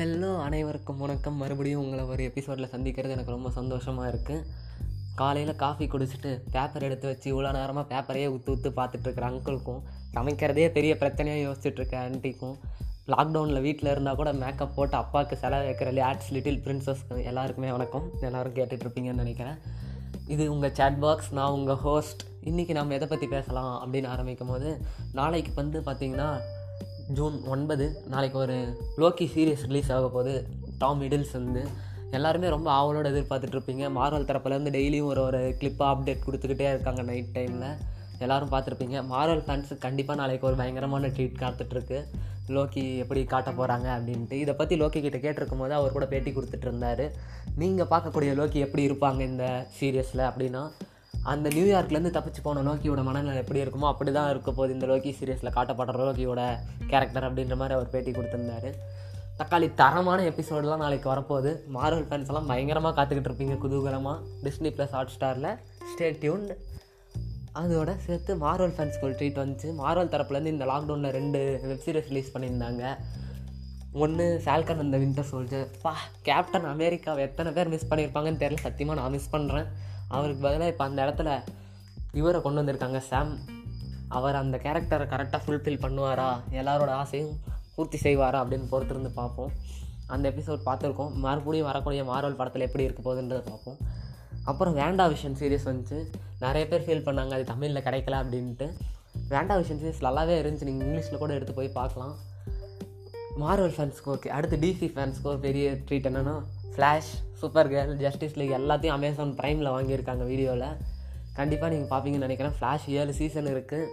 Hello அனைவருக்கும் வணக்கம். மறுபடியும் உங்களை ஒரு எபிசோடில் சந்திக்கிறது எனக்கு ரொம்ப சந்தோஷமாக இருக்குது காலையில் காஃபி குடிச்சிட்டு பேப்பர் எடுத்து வச்சு இவ்வளோ நேரமாக பேப்பரையே ஊற்று ஊற்று பார்த்துட்ருக்குற அங்கிளுக்கும் சமைக்கிறதே பெரிய பிரச்சனையாக யோசிச்சுட்ருக்க ஆன்ட்டிக்கும் லாக்டவுனில் வீட்டில் இருந்தால் கூட மேக்கப் போட்டு அப்பாவுக்கு செலவு வைக்கிற லேட்ஸ் லிட்டில் பிரின்சஸ் எல்லாருக்குமே வணக்கம். எல்லோரும் கேட்டுட்ருப்பீங்கன்னு நினைக்கிறேன். இது உங்கள் சேட் பாக்ஸ் நான் உங்கள் ஹோஸ்ட் இன்றைக்கி நம்ம எதை பற்றி பேசலாம் அப்படின்னு ஆரம்பிக்கும் போது நாளைக்கு வந்து பார்த்திங்கன்னா ஜூன் ஒன்பது நாளைக்கு ஒரு லோக்கி சீரியஸ் ரிலீஸ் ஆக போகுது. டாம் மிடில்ஸ் வந்து. எல்லாருமே ரொம்ப ஆவலோடு எதிர்பார்த்துட்ருப்பீங்க மார்வல் தரப்புலேருந்து டெய்லியும் ஒரு ஒரு கிளிப்பாக அப்டேட் கொடுத்துக்கிட்டே இருக்காங்க நைட் டைமில் எல்லோரும் பார்த்துருப்பீங்க. மார்வல் ஃபேன்ஸு கண்டிப்பாக நாளைக்கு ஒரு பயங்கரமான ட்ரீட் காத்துட்ருக்கு. லோக்கி எப்படி காட்ட போகிறாங்க அப்படின்ட்டு. இதை பற்றி லோக்கி கிட்ட கேட்டிருக்கும் போது அவர் கூட பேட்டி கொடுத்துட்டு இருந்தார். நீங்கள் பார்க்கக்கூடிய லோக்கி எப்படி இருப்பாங்க இந்த சீரியஸில் அப்படின்னா? அந்த நியூயார்க்லேருந்து தப்பிச்சு போன லோக்கியோட மனநிலை எப்படி இருக்குமோ அப்படி தான் இருக்க போது இந்த லோக்கி சீரியஸில் காட்டப்படுற லோக்கியோட கேரக்டர் அப்படின்ற மாதிரி அவர் பேட்டி கொடுத்துருந்தாரு. தக்காளி தரமான எபிசோடெலாம் நாளைக்கு வரப்போகுது. மார்வல் ஃபேன்ஸ் எல்லாம் பயங்கரமாக காத்துக்கிட்டு இருப்பீங்க குதூகலமாக டிஸ்னி ப்ளஸ் ஹாட் ஸ்டாரில் ஸ்டே டியூன்ட் அதோட சேர்த்து மார்வல் ஃபேன்ஸ்க்கு ஒரு ட்ரீட் வந்துச்சு. மார்வல் தரப்புலேருந்து இந்த லாக்டவுனில் ரெண்டு வெப் சீரிஸ் ரிலீஸ் பண்ணியிருந்தாங்க. ஒன்று சால்கன் அந்த வின்டர் சோல்ஜர் பா கேப்டன் அமெரிக்காவை எத்தனை பேர் மிஸ் பண்ணியிருப்பாங்கன்னு தெரியல. சத்தியமாக நான் மிஸ் பண்ணுறேன் அவருக்கு பதிலாக இப்போ அந்த இடத்துல இவரை கொண்டு வந்திருக்காங்க சாம் அவர் அந்த கேரக்டரை கரெக்டாக ஃபுல்ஃபில் பண்ணுவாரா? எல்லாரோட ஆசையும் பூர்த்தி செய்வாரா அப்படின்னு பொறுத்திருந்து பார்ப்போம். அந்த எபிசோட் பார்த்துருக்கோம். மறுபடியும் வரக்கூடிய மார்வல் படத்தில் எப்படி இருக்க போகுதுன்றதை பார்ப்போம். அப்புறம் வேண்டா விஷன் சீரியஸ் வந்துச்சு. நிறைய பேர் ஃபீல் பண்ணாங்க அது தமிழில் கிடைக்கல அப்படின்ட்டு. வேண்டா விஷன் சீரியஸ் நல்லாவே இருந்துச்சு. நீங்கள் இங்கிலீஷில் கூட எடுத்து போய் பார்க்கலாம். மார்வல் ஃபேன்ஸ்க்கு ஓகே அடுத்து டிசி ஃபேன்ஸ்க்கு ஒரு பெரிய ட்ரீட் என்னென்னா flash super girl justice league எல்லாத்தையும் அமேசான் ப்ரைமில் வாங்கியிருக்காங்க வீடியோவில் கண்டிப்பாக நீங்கள் பார்ப்பீங்கன்னு நினைக்கிறேன். ஃப்ளாஷ் ஏழு சீசன் இருக்குது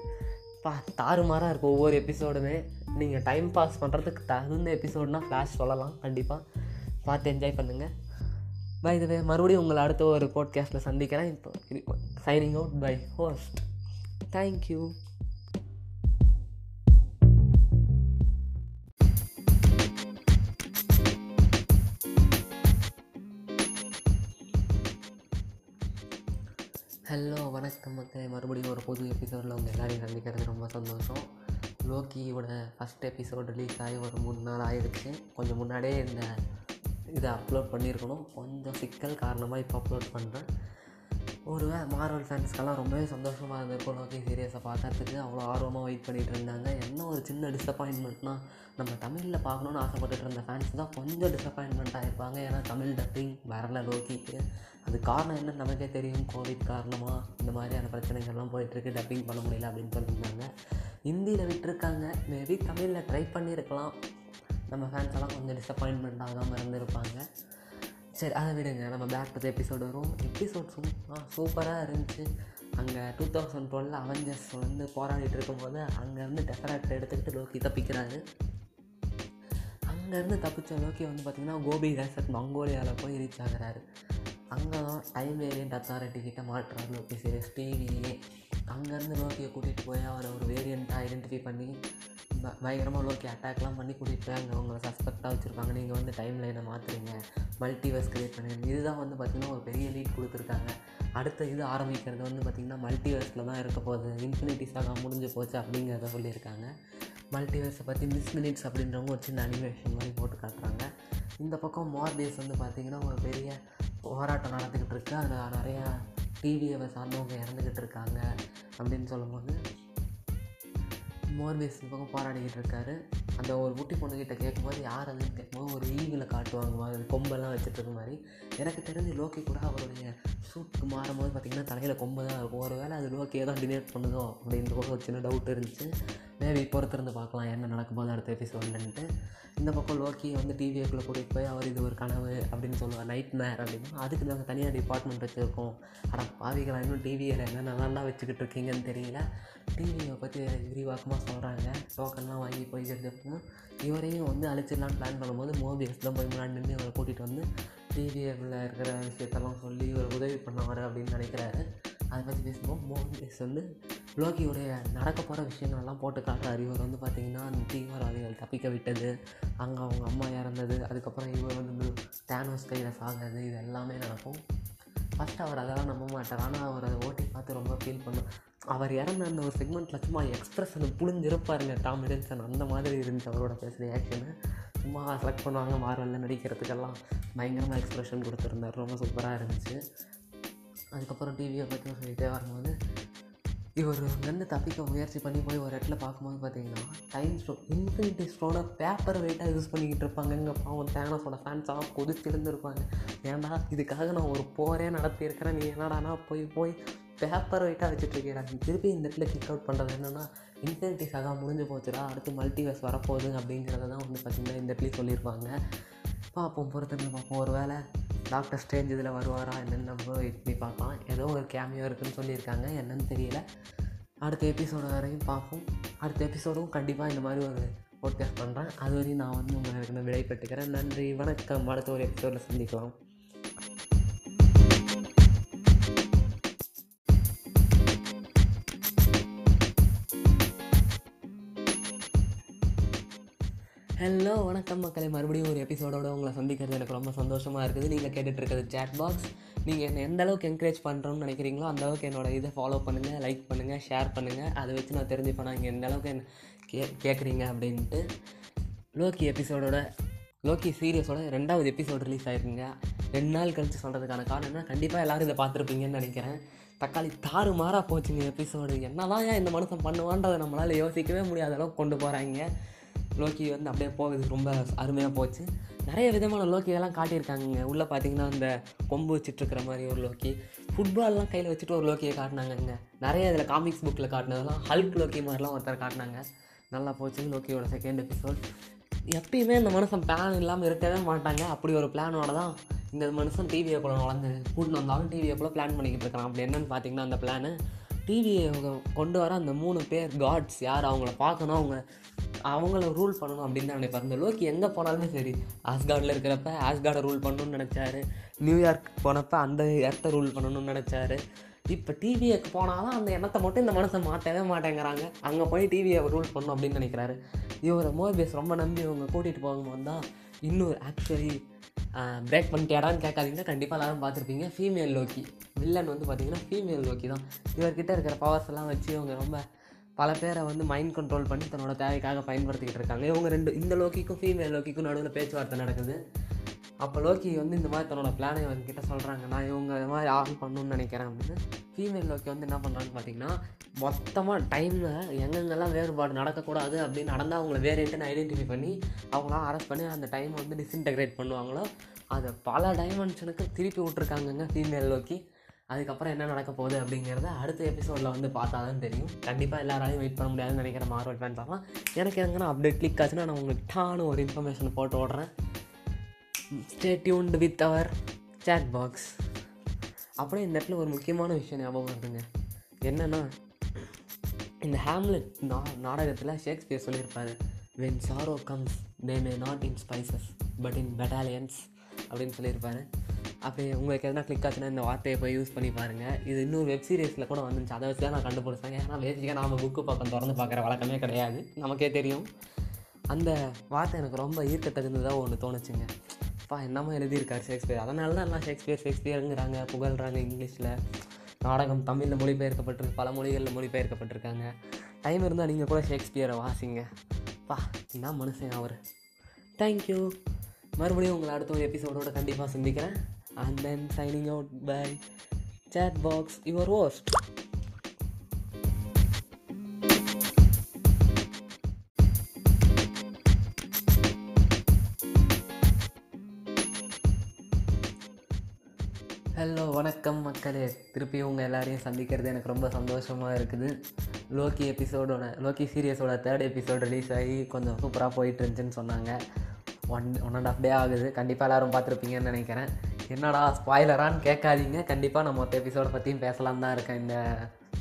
பா தாறுமாறாக இருக்கும் ஒவ்வொரு எபிசோடுமே நீங்கள் டைம் பாஸ் பண்ணுறதுக்கு தகுந்த எபிசோடுனா ஃப்ளாஷ் சொல்லலாம். கண்டிப்பாக பார்த்து என்ஜாய் பண்ணுங்கள் பை இதுவே மறுபடியும் உங்களை அடுத்த ஒரு போட்காஸ்ட்டில் சந்திக்கிறேன். இப்போ signing out by host thank you hello வணக்கம் மக்களே. மறுபடியும் ஒரு புது எபிசோடில் உங்கள் எல்லாரையும் சந்திக்கிறது ரொம்ப சந்தோஷம். லோக்கியோட ஃபஸ்ட் எபிசோட் ரிலீஸ் ஆகி ஒரு மூணு நாள் ஆயிடுச்சு கொஞ்சம் முன்னாடியே இந்த இதை அப்லோட் பண்ணியிருக்கணும். கொஞ்சம் சிக்கல் காரணமாக இப்போ அப்லோட் பண்ணுறேன் ஒரு மார்வல் ஃபேன்ஸ்க்கெல்லாம் ரொம்பவே சந்தோஷமாக இருந்திருக்கும் லோக்கி சீரியஸை பார்க்கறதுக்கு. அவ்வளோ ஆர்வமாக வெயிட் பண்ணிகிட்டு இருந்தாங்க. என்ன ஒரு சின்ன டிசப்பாயின்மெண்ட்னா நம்ம தமிழில் பார்க்கணுன்னு ஆசைப்பட்டுட்டு இருந்த ஃபேன்ஸ் தான் கொஞ்சம் டிசப்பாயின்மெண்ட் ஆகிருப்பாங்க ஏன்னா தமிழ் டப்பிங் வரல லோக்கிக்கு. அது காரணம் என்ன? நமக்கே தெரியும். கோவிட் காரணமாக இந்த மாதிரியான பிரச்சனைகள்லாம் போயிட்டுருக்கு. டப்பிங் பண்ண முடியல அப்படின்னு சொல்லியிருந்தாங்க. ஹிந்தியில் விட்டுருக்காங்க. மேபி தமிழில் ட்ரை பண்ணியிருக்கலாம். நம்ம ஃபேன்ஸ் எல்லாம் கொஞ்சம் டிசப்பாயின்மெண்ட் ஆகாமல் இருந்திருப்பாங்க. சரி அதை விடுங்க. நம்ம பேக் டு எபிசோடு வரும். எபிசோட் சும்மா சூப்பராக இருந்துச்சு. அங்கே டூ தௌசண்ட் டுவெலில் அவெஞ்சர்ஸ் வந்து போராடிட்டு இருக்கும்போது அங்கேருந்து டெஃபரேட் எடுத்துக்கிட்டு லோக்கி தப்பிக்கிறாரு. அங்கேருந்து தப்பிச்ச லோக்கி வந்து பார்த்திங்கன்னா கோபி டெசர்ட் மங்கோலியாவில் போய் ரீச் ஆகுறாரு. அங்கே தான் டைம் வேரியண்ட் அத்தாரிட்டி கிட்ட மாட்டுறாரு லோகேஷ் சீரியஸ் டிவியே அங்கேருந்து லோக்கியை கூட்டிகிட்டு போய் அவரை ஒரு வேரியண்ட்டாக ஐடென்டிஃபை பண்ணி பயங்கரமாக லோக்கி அட்டாக்லாம் பண்ணி கூட்டிகிட்டு போய் அங்கே அவங்கள சஸ்பெக்டாக வச்சுருப்பாங்க. நீங்கள் வந்து டைம் லைனை மாற்றுறீங்க மல்டிவர்ஸ் க்ரியேட் பண்ணுங்க. இதுதான் வந்து பார்த்திங்கன்னா ஒரு பெரிய லீட் கொடுத்துருக்காங்க. அடுத்த இது ஆரம்பிக்கிறது வந்து பார்த்திங்கன்னா மல்டிவர்ஸில் தான் இருக்க போகுது. இன்ஃபினிட்டி சாகா முடிஞ்சு போச்சு அப்படிங்கிறத சொல்லியிருக்காங்க. மல்டிவர்ஸை பற்றி மிஸ் மினிட்ஸ் அப்படின்றவங்க ஒரு சின்ன அனிமேஷன் மாதிரி போட்டு காட்டுறாங்க. இந்த பக்கம் மார்பேஸ் வந்து பார்த்திங்கன்னா ஒரு பெரிய போராட்டம் நடந்துக்கிட்டு இருக்கு. அதில் நிறையா டிவியை சார்ந்தவங்க இறந்துக்கிட்டு இருக்காங்க அப்படின்னு சொல்லும்போது மோர்வேஸ் பக்கம் போராடிக்கிட்டு இருக்காரு. அந்த ஒரு குட்டி பொண்ணுக்கிட்ட கேட்கும்போது யார் அதுன்னு கேட்கும்போது ஒரு ஈவில் காட்டுவாங்க மாதிரி கொம்பெல்லாம் வச்சுட்டு இருக்க மாதிரி. எனக்கு தெரிஞ்சு லோக்கி கூட அவருடைய சூட்டுக்கு மாறும்போது பார்த்திங்கன்னா தலையில் கொம்பு தான் இருக்கும். ஒரு வேளை அது லோக்கியை தான் டினேட் பண்ணுதோ அப்படின்ற கூட ஒரு சின்ன டவுட் இருந்துச்சு. மேபி பொறுத்திருந்து பார்க்கலாம் என்ன நடக்கும்போது அடுத்த எபிசோட்லன்ட்டு இந்த பக்கம் லோக்கி வந்து டிவிஏக்குள்ளே கூட்டிகிட்டு போய் அவர் இது ஒரு கனவு அப்படின்னு சொல்லுவார் நைட் மேர் அப்படின்னா. அதுக்கு நாங்கள் தனியாக டிபார்ட்மெண்ட் வச்சுருக்கோம். ஆனால் பாவிகளா இன்னும் டிவியில் என்ன நல்லா வச்சுக்கிட்டு இருக்கீங்கன்னு தெரியல. டிவியை பற்றி விரிவாக்கமாக சொல்கிறாங்க டோக்கன்லாம் வாங்கி போய் எடுத்துக்கணும் இவரையும் வந்து அழிச்சிடலான்னு பிளான் பண்ணும்போது மோபிஎஸ் தான் போய் முன்னாடி நின்று இவரை கூட்டிகிட்டு வந்து டிவிஏக்குள்ள இருக்கிற விஷயத்தெல்லாம் சொல்லி இவர் உதவி பண்ணுவார் அப்படின்னு நினைக்கிறாரு. அதை பற்றி பேசும்போது மோபிஎஸ் வந்து லோகியோடைய நடக்க போகிற விஷயங்கள்லாம் போட்டு காட்டுறாரு இவர் வந்து பார்த்திங்கன்னா அந்த தீவிரவாதிகள் தப்பிக்க விட்டது. அங்கே அவங்க அம்மா இறந்தது. அதுக்கப்புறம் இவர் வந்து டேனோஸ் கையில் சாகிறது. இது எல்லாமே நடக்கும். ஃபஸ்ட் அவர் அதெல்லாம் நம்ப மாட்டார். ஆனால் அவர் அதை ஓட்டி பார்த்து ரொம்ப ஃபீல் பண்ணும் அவர் இறந்த அந்த ஒரு செக்மெண்ட்டில் சும்மா எக்ஸ்பிரஷனை புழிஞ்சிருப்பாருங்க. டாம் ஹிடன்சன் அந்த மாதிரி இருந்துச்சு அவரோட பேசுகிற ஆக்ஷனு சும்மா செலக்ட் பண்ணுவாங்க மார்வலில் நடிக்கிறதுக்கெல்லாம். பயங்கரமாக எக்ஸ்ப்ரெஷன் கொடுத்துருந்தார். ரொம்ப சூப்பராக இருந்துச்சு. அதுக்கப்புறம் டிவியை பற்றி சொல்லிகிட்டே வரும்போது இவர் அங்கேருந்து தப்பிக்க முயற்சி பண்ணி போய் ஒரு இடத்துல பார்க்கும்போது பார்த்தீங்கன்னா டைம் ஸ்டோ இன்ஃபினிட்டி ஸ்டோனை பேப்பர் வெயிட்டாக யூஸ் பண்ணிக்கிட்டு இருப்பாங்க இங்கே பாவம் தேனஸோட ஃபேன்ஸாக கொதிச்சிருந்துருப்பாங்க இருந்திருப்பாங்க இதுக்காக நான் ஒரு போரே நடத்தியிருக்கிறேன். நீ என்னடானா போய் போய் பேப்பர் வெயிட்டாக வச்சுட்ருக்கேடா திருப்பி இந்த இடத்துல கிக் அவுட் பண்ணுறது என்னென்னா இன்ஃபினிட்டி சகா முடிஞ்சு போச்சுடா அடுத்து மல்டிவர்ஸ் வரப்போகுது அப்படிங்கிறத தான் வந்து பார்த்திங்கன்னா இந்த இடத்துலையும் சொல்லியிருப்பாங்க. பார்ப்போம் பொறுத்திருந்து பார்ப்போம். ஒரு வேளை டாக்டர் ஸ்டேஞ்ச் இதில் வருவாரா என்னென்னு நம்ம வெயிட் பண்ணி பார்க்கலாம். ஏதோ ஒரு கேமியோ இருக்குன்னு சொல்லியிருக்காங்க. என்னன்னு தெரியல. அடுத்த எபிசோடு வரையும் பார்ப்போம். அடுத்த எபிசோடும் கண்டிப்பாக இந்த மாதிரி ஒரு போட்காஸ்ட் பண்ணுறேன் அது வரையும் நான் வந்து உங்களுக்கு விடைபெற்றுக்கிறேன். நன்றி வணக்கம். அடுத்த ஒரு எபிசோடில் சந்திக்கலாம். ஹலோ வணக்கம் மக்களை. மறுபடியும் ஒரு எபிசோடோடு உங்களை சந்திக்கிறது எனக்கு ரொம்ப சந்தோஷமாக இருக்குது. நீங்கள் கேட்டுட்ருக்கிறது சேட் பாக்ஸ் நீங்கள் என்ன எந்த அளவுக்கு என்கரேஜ் பண்ணுறோன்னு நினைக்கிறீங்களோ அந்த அளவுக்கு என்னோடய இதை ஃபாலோ பண்ணுங்கள் லைக் பண்ணுங்கள் ஷேர் பண்ணுங்கள் அதை வச்சு நான் தெரிஞ்சுப்பேன் நீங்கள் எந்த அளவுக்கு என்ன கே கேட்குறீங்க அப்படின்ட்டு லோக்கி எபிசோடோட லோக்கி சீரியஸோட ரெண்டாவது எபிசோட் ரிலீஸ் ஆயிருக்குங்க. ரெண்டு நாள் கழித்து சொல்கிறதுக்கான காரணம் என்ன? கண்டிப்பாக எல்லோரும் இதை பார்த்துருப்பீங்கன்னு நினைக்கிறேன். தக்காளி தாறு மாறாக போச்சுங்க எபிசோடு என்னதான் ஏன் இந்த மனுஷன் பண்ணுவான்றதை நம்மளால் யோசிக்கவே முடியாத அளவுக்கு கொண்டு போகிறாங்க லோக்கி வந்து அப்படியே போகிறது ரொம்ப அருமையாக போச்சு. நிறைய விதமான லோக்கியெல்லாம் காட்டியிருக்காங்க. உள்ளே பார்த்தீங்கன்னா அந்த கொம்பு வச்சுட்ருக்கிற மாதிரி ஒரு லோக்கி ஃபுட்பால்லாம் கையில் வச்சுட்டு ஒரு லோக்கியை காட்டினாங்கங்க. நிறைய இதில் காமிக்ஸ் புக்கில் காட்டினதெல்லாம் ஹல்க் லோக்கி மாதிரிலாம் ஒருத்தர் காட்டினாங்க. நல்லா போச்சு லோக்கியோட செகண்ட் எபிசோட் எப்பயுமே இந்த மனுஷன் பிளான் இல்லாமல் இருக்கவே மாட்டாங்க. அப்படி ஒரு பிளானோட தான் இந்த மனுஷன் டிவியை நுழைஞ்சு கூட்டின்னு வந்தாலும் டிவியை போல் பிளான் பண்ணிக்கிட்டு இருக்கான். அப்படி என்னன்னு பார்த்தீங்கன்னா அந்த பிளானு டிவியை கொண்டு வர அந்த மூணு பேர் காட்ஸ் யார் அவங்கள பார்க்கணும் அவங்க அவங்கள ரூல் பண்ணணும் அப்படின்னு தான் நினைப்பார். இந்த லோக்கி எங்கே போனாலுமே சரி ஆஸ்கார்டில் இருக்கிறப்ப ஆஸ்கார்டை ரூல் பண்ணணும்னு நினச்சாரு. நியூயார்க் போனப்போ அந்த இடத்த ரூல் பண்ணணும்னு நினச்சாரு. இப்போ டிவிக்கு போனாலும் அந்த எண்ணத்தை மட்டும் இந்த மனசை மாட்டவே மாட்டேங்கிறாங்க. அங்கே போய் டிவியை ரூல் பண்ணணும் அப்படின்னு நினைக்கிறாரு. இவரை மோபியஸ் ரொம்ப நம்பி இவங்க கூட்டிகிட்டு போகும்போது தான் இன்னொரு ஆக்சுவலி பிரேக் பண்ணிட்டியாடான்னு கேட்காதீங்க. கண்டிப்பாக எல்லாரும் பார்த்துருப்பீங்க. ஃபீமேல் லோக்கி வில்லன் வந்து பார்த்தீங்கன்னா ஃபீமேல் லோக்கி தான். இவர்கிட்ட இருக்கிற பவர்ஸ் எல்லாம் வச்சு இவங்க ரொம்ப பல பேரை வந்து மைண்ட் கண்ட்ரோல் பண்ணி தன்னோட தேவைக்காக பயன்படுத்திக்கிட்டு இருக்காங்க. இவங்க ரெண்டு இந்த லோக்கிக்கும் ஃபீமேல் லோக்கிக்கும் நடுவில் பேச்சுவார்த்தை நடக்குது. அப்போ லோக்கி வந்து இந்த மாதிரி தன்னோட பிளானை கிட்ட சொல்கிறாங்க நான் இவங்க இந்த மாதிரி ஆன் பண்ணணும்னு நினைக்கிறேன் அப்படின்னு. ஃபீமேல் லோக்கி வந்து என்ன பண்ணுறான்னு பார்த்தீங்கன்னா மொத்தமாக டைமில் எங்கெங்கெல்லாம் வேறுபாடு நடக்கக்கூடாது அப்படின்னு நடந்தால் அவங்கள வேரியண்ட்டுன்னு ஐடென்டிஃபை பண்ணி அவங்களாம் அரெஸ்ட் பண்ணி அந்த டைமை வந்து டிஸ்இன்டகிரேட் பண்ணுவாங்களோ அதை பல டைமென்ஷனுக்கு திருப்பி விட்ருக்காங்கங்க ஃபீமேல் லோக்கி. அதுக்கப்புறம் என்ன நடக்க போகுது அப்படிங்கிறத அடுத்த எபிசோடில் வந்து பார்த்தா தான் தெரியும். கண்டிப்பாக எல்லாராலையும் வெயிட் பண்ண முடியாதுன்னு நினைக்கிற மார்வல் ஃபேன்ஸ் பார்க்கலாம் எனக்கு எங்கன்னா அப்டேட் கிளிக் ஆச்சுன்னா நான் உங்களுக்கு டான ஒரு இன்ஃபர்மேஷன் போட்டு ஓடுறேன் stay tuned with our chat box அப்படியே இந்த இடத்துல ஒரு முக்கியமான விஷயம் ஞாபகம் வருதுங்க. என்னென்னா இந்த ஹேம்லெட் நா நாடகத்தில் ஷேக்ஸ்பியர் சொல்லியிருப்பாரு when sorrow comes they may not in spices but in battalions அப்படின்னு சொல்லியிருப்பாரு. அப்படியே உங்களுக்கு எதனா கிளிக் ஆச்சுன்னா இந்த வார்த்தையை போய் யூஸ் பண்ணி பாருங்கள் இது இன்னும் வெப் சீரிஸில் கூட வந்துச்சு அதை வச்சு தான் நான் கண்டுபிடிச்சேன் ஏன்னா பேசிக்காக நாம் புக்கு பக்கம் திறந்து பார்க்குற வழக்கமே கிடையாது. நமக்கே தெரியும். அந்த வார்த்தை எனக்கு ரொம்ப ஈர்க்கத்தகுந்ததாக ஒன்று தோணுச்சுங்க. அப்பா என்னமா எழுதியிருக்கார் ஷேக்ஸ்பியர் அதனால தான் எல்லாம் ஷேக்ஸ்பியர் ஷேக்ஸ்பியருங்கிறாங்க புகழ்கிறாங்க இங்கிலீஷில். நாடகம் தமிழில் மொழிபெயர்க்கப்பட்டிருக்கு பல மொழிகளில் மொழிபெயர்க்கப்பட்டிருக்காங்க. டைம் இருந்தால் நீங்கள் கூட ஷேக்ஸ்பியரை வாசிங்க. பா என்ன மனுஷன் அவர். தேங்க்யூ மறுபடியும் உங்களை அடுத்த ஒரு எபிசோடோட கண்டிப்பாக சந்திக்கிறேன். And then signing out by chat box your host வணக்கம் மக்களே. திருப்பி உங்கள் எல்லாரையும் சந்திக்கிறது எனக்கு ரொம்ப சந்தோஷமாக இருக்குது. லோக்கி எபிசோடோட லோக்கி சீரியஸோட தேர்ட் எபிசோட் ரிலீஸ் ஆகி கொஞ்சம் சூப்பராக போயிட்டு இருந்துச்சுன்னு சொன்னாங்க. One one and half day ஆகுது. கண்டிப்பாக எல்லோரும் பார்த்துருப்பீங்கன்னு நினைக்கிறேன். என்னடா ஸ்பாய்லரான்னு கேட்காதீங்க. கண்டிப்பாக நான் மொத்த எபிசோடை பற்றியும் பேசலாம் தான் இருக்கேன் இந்த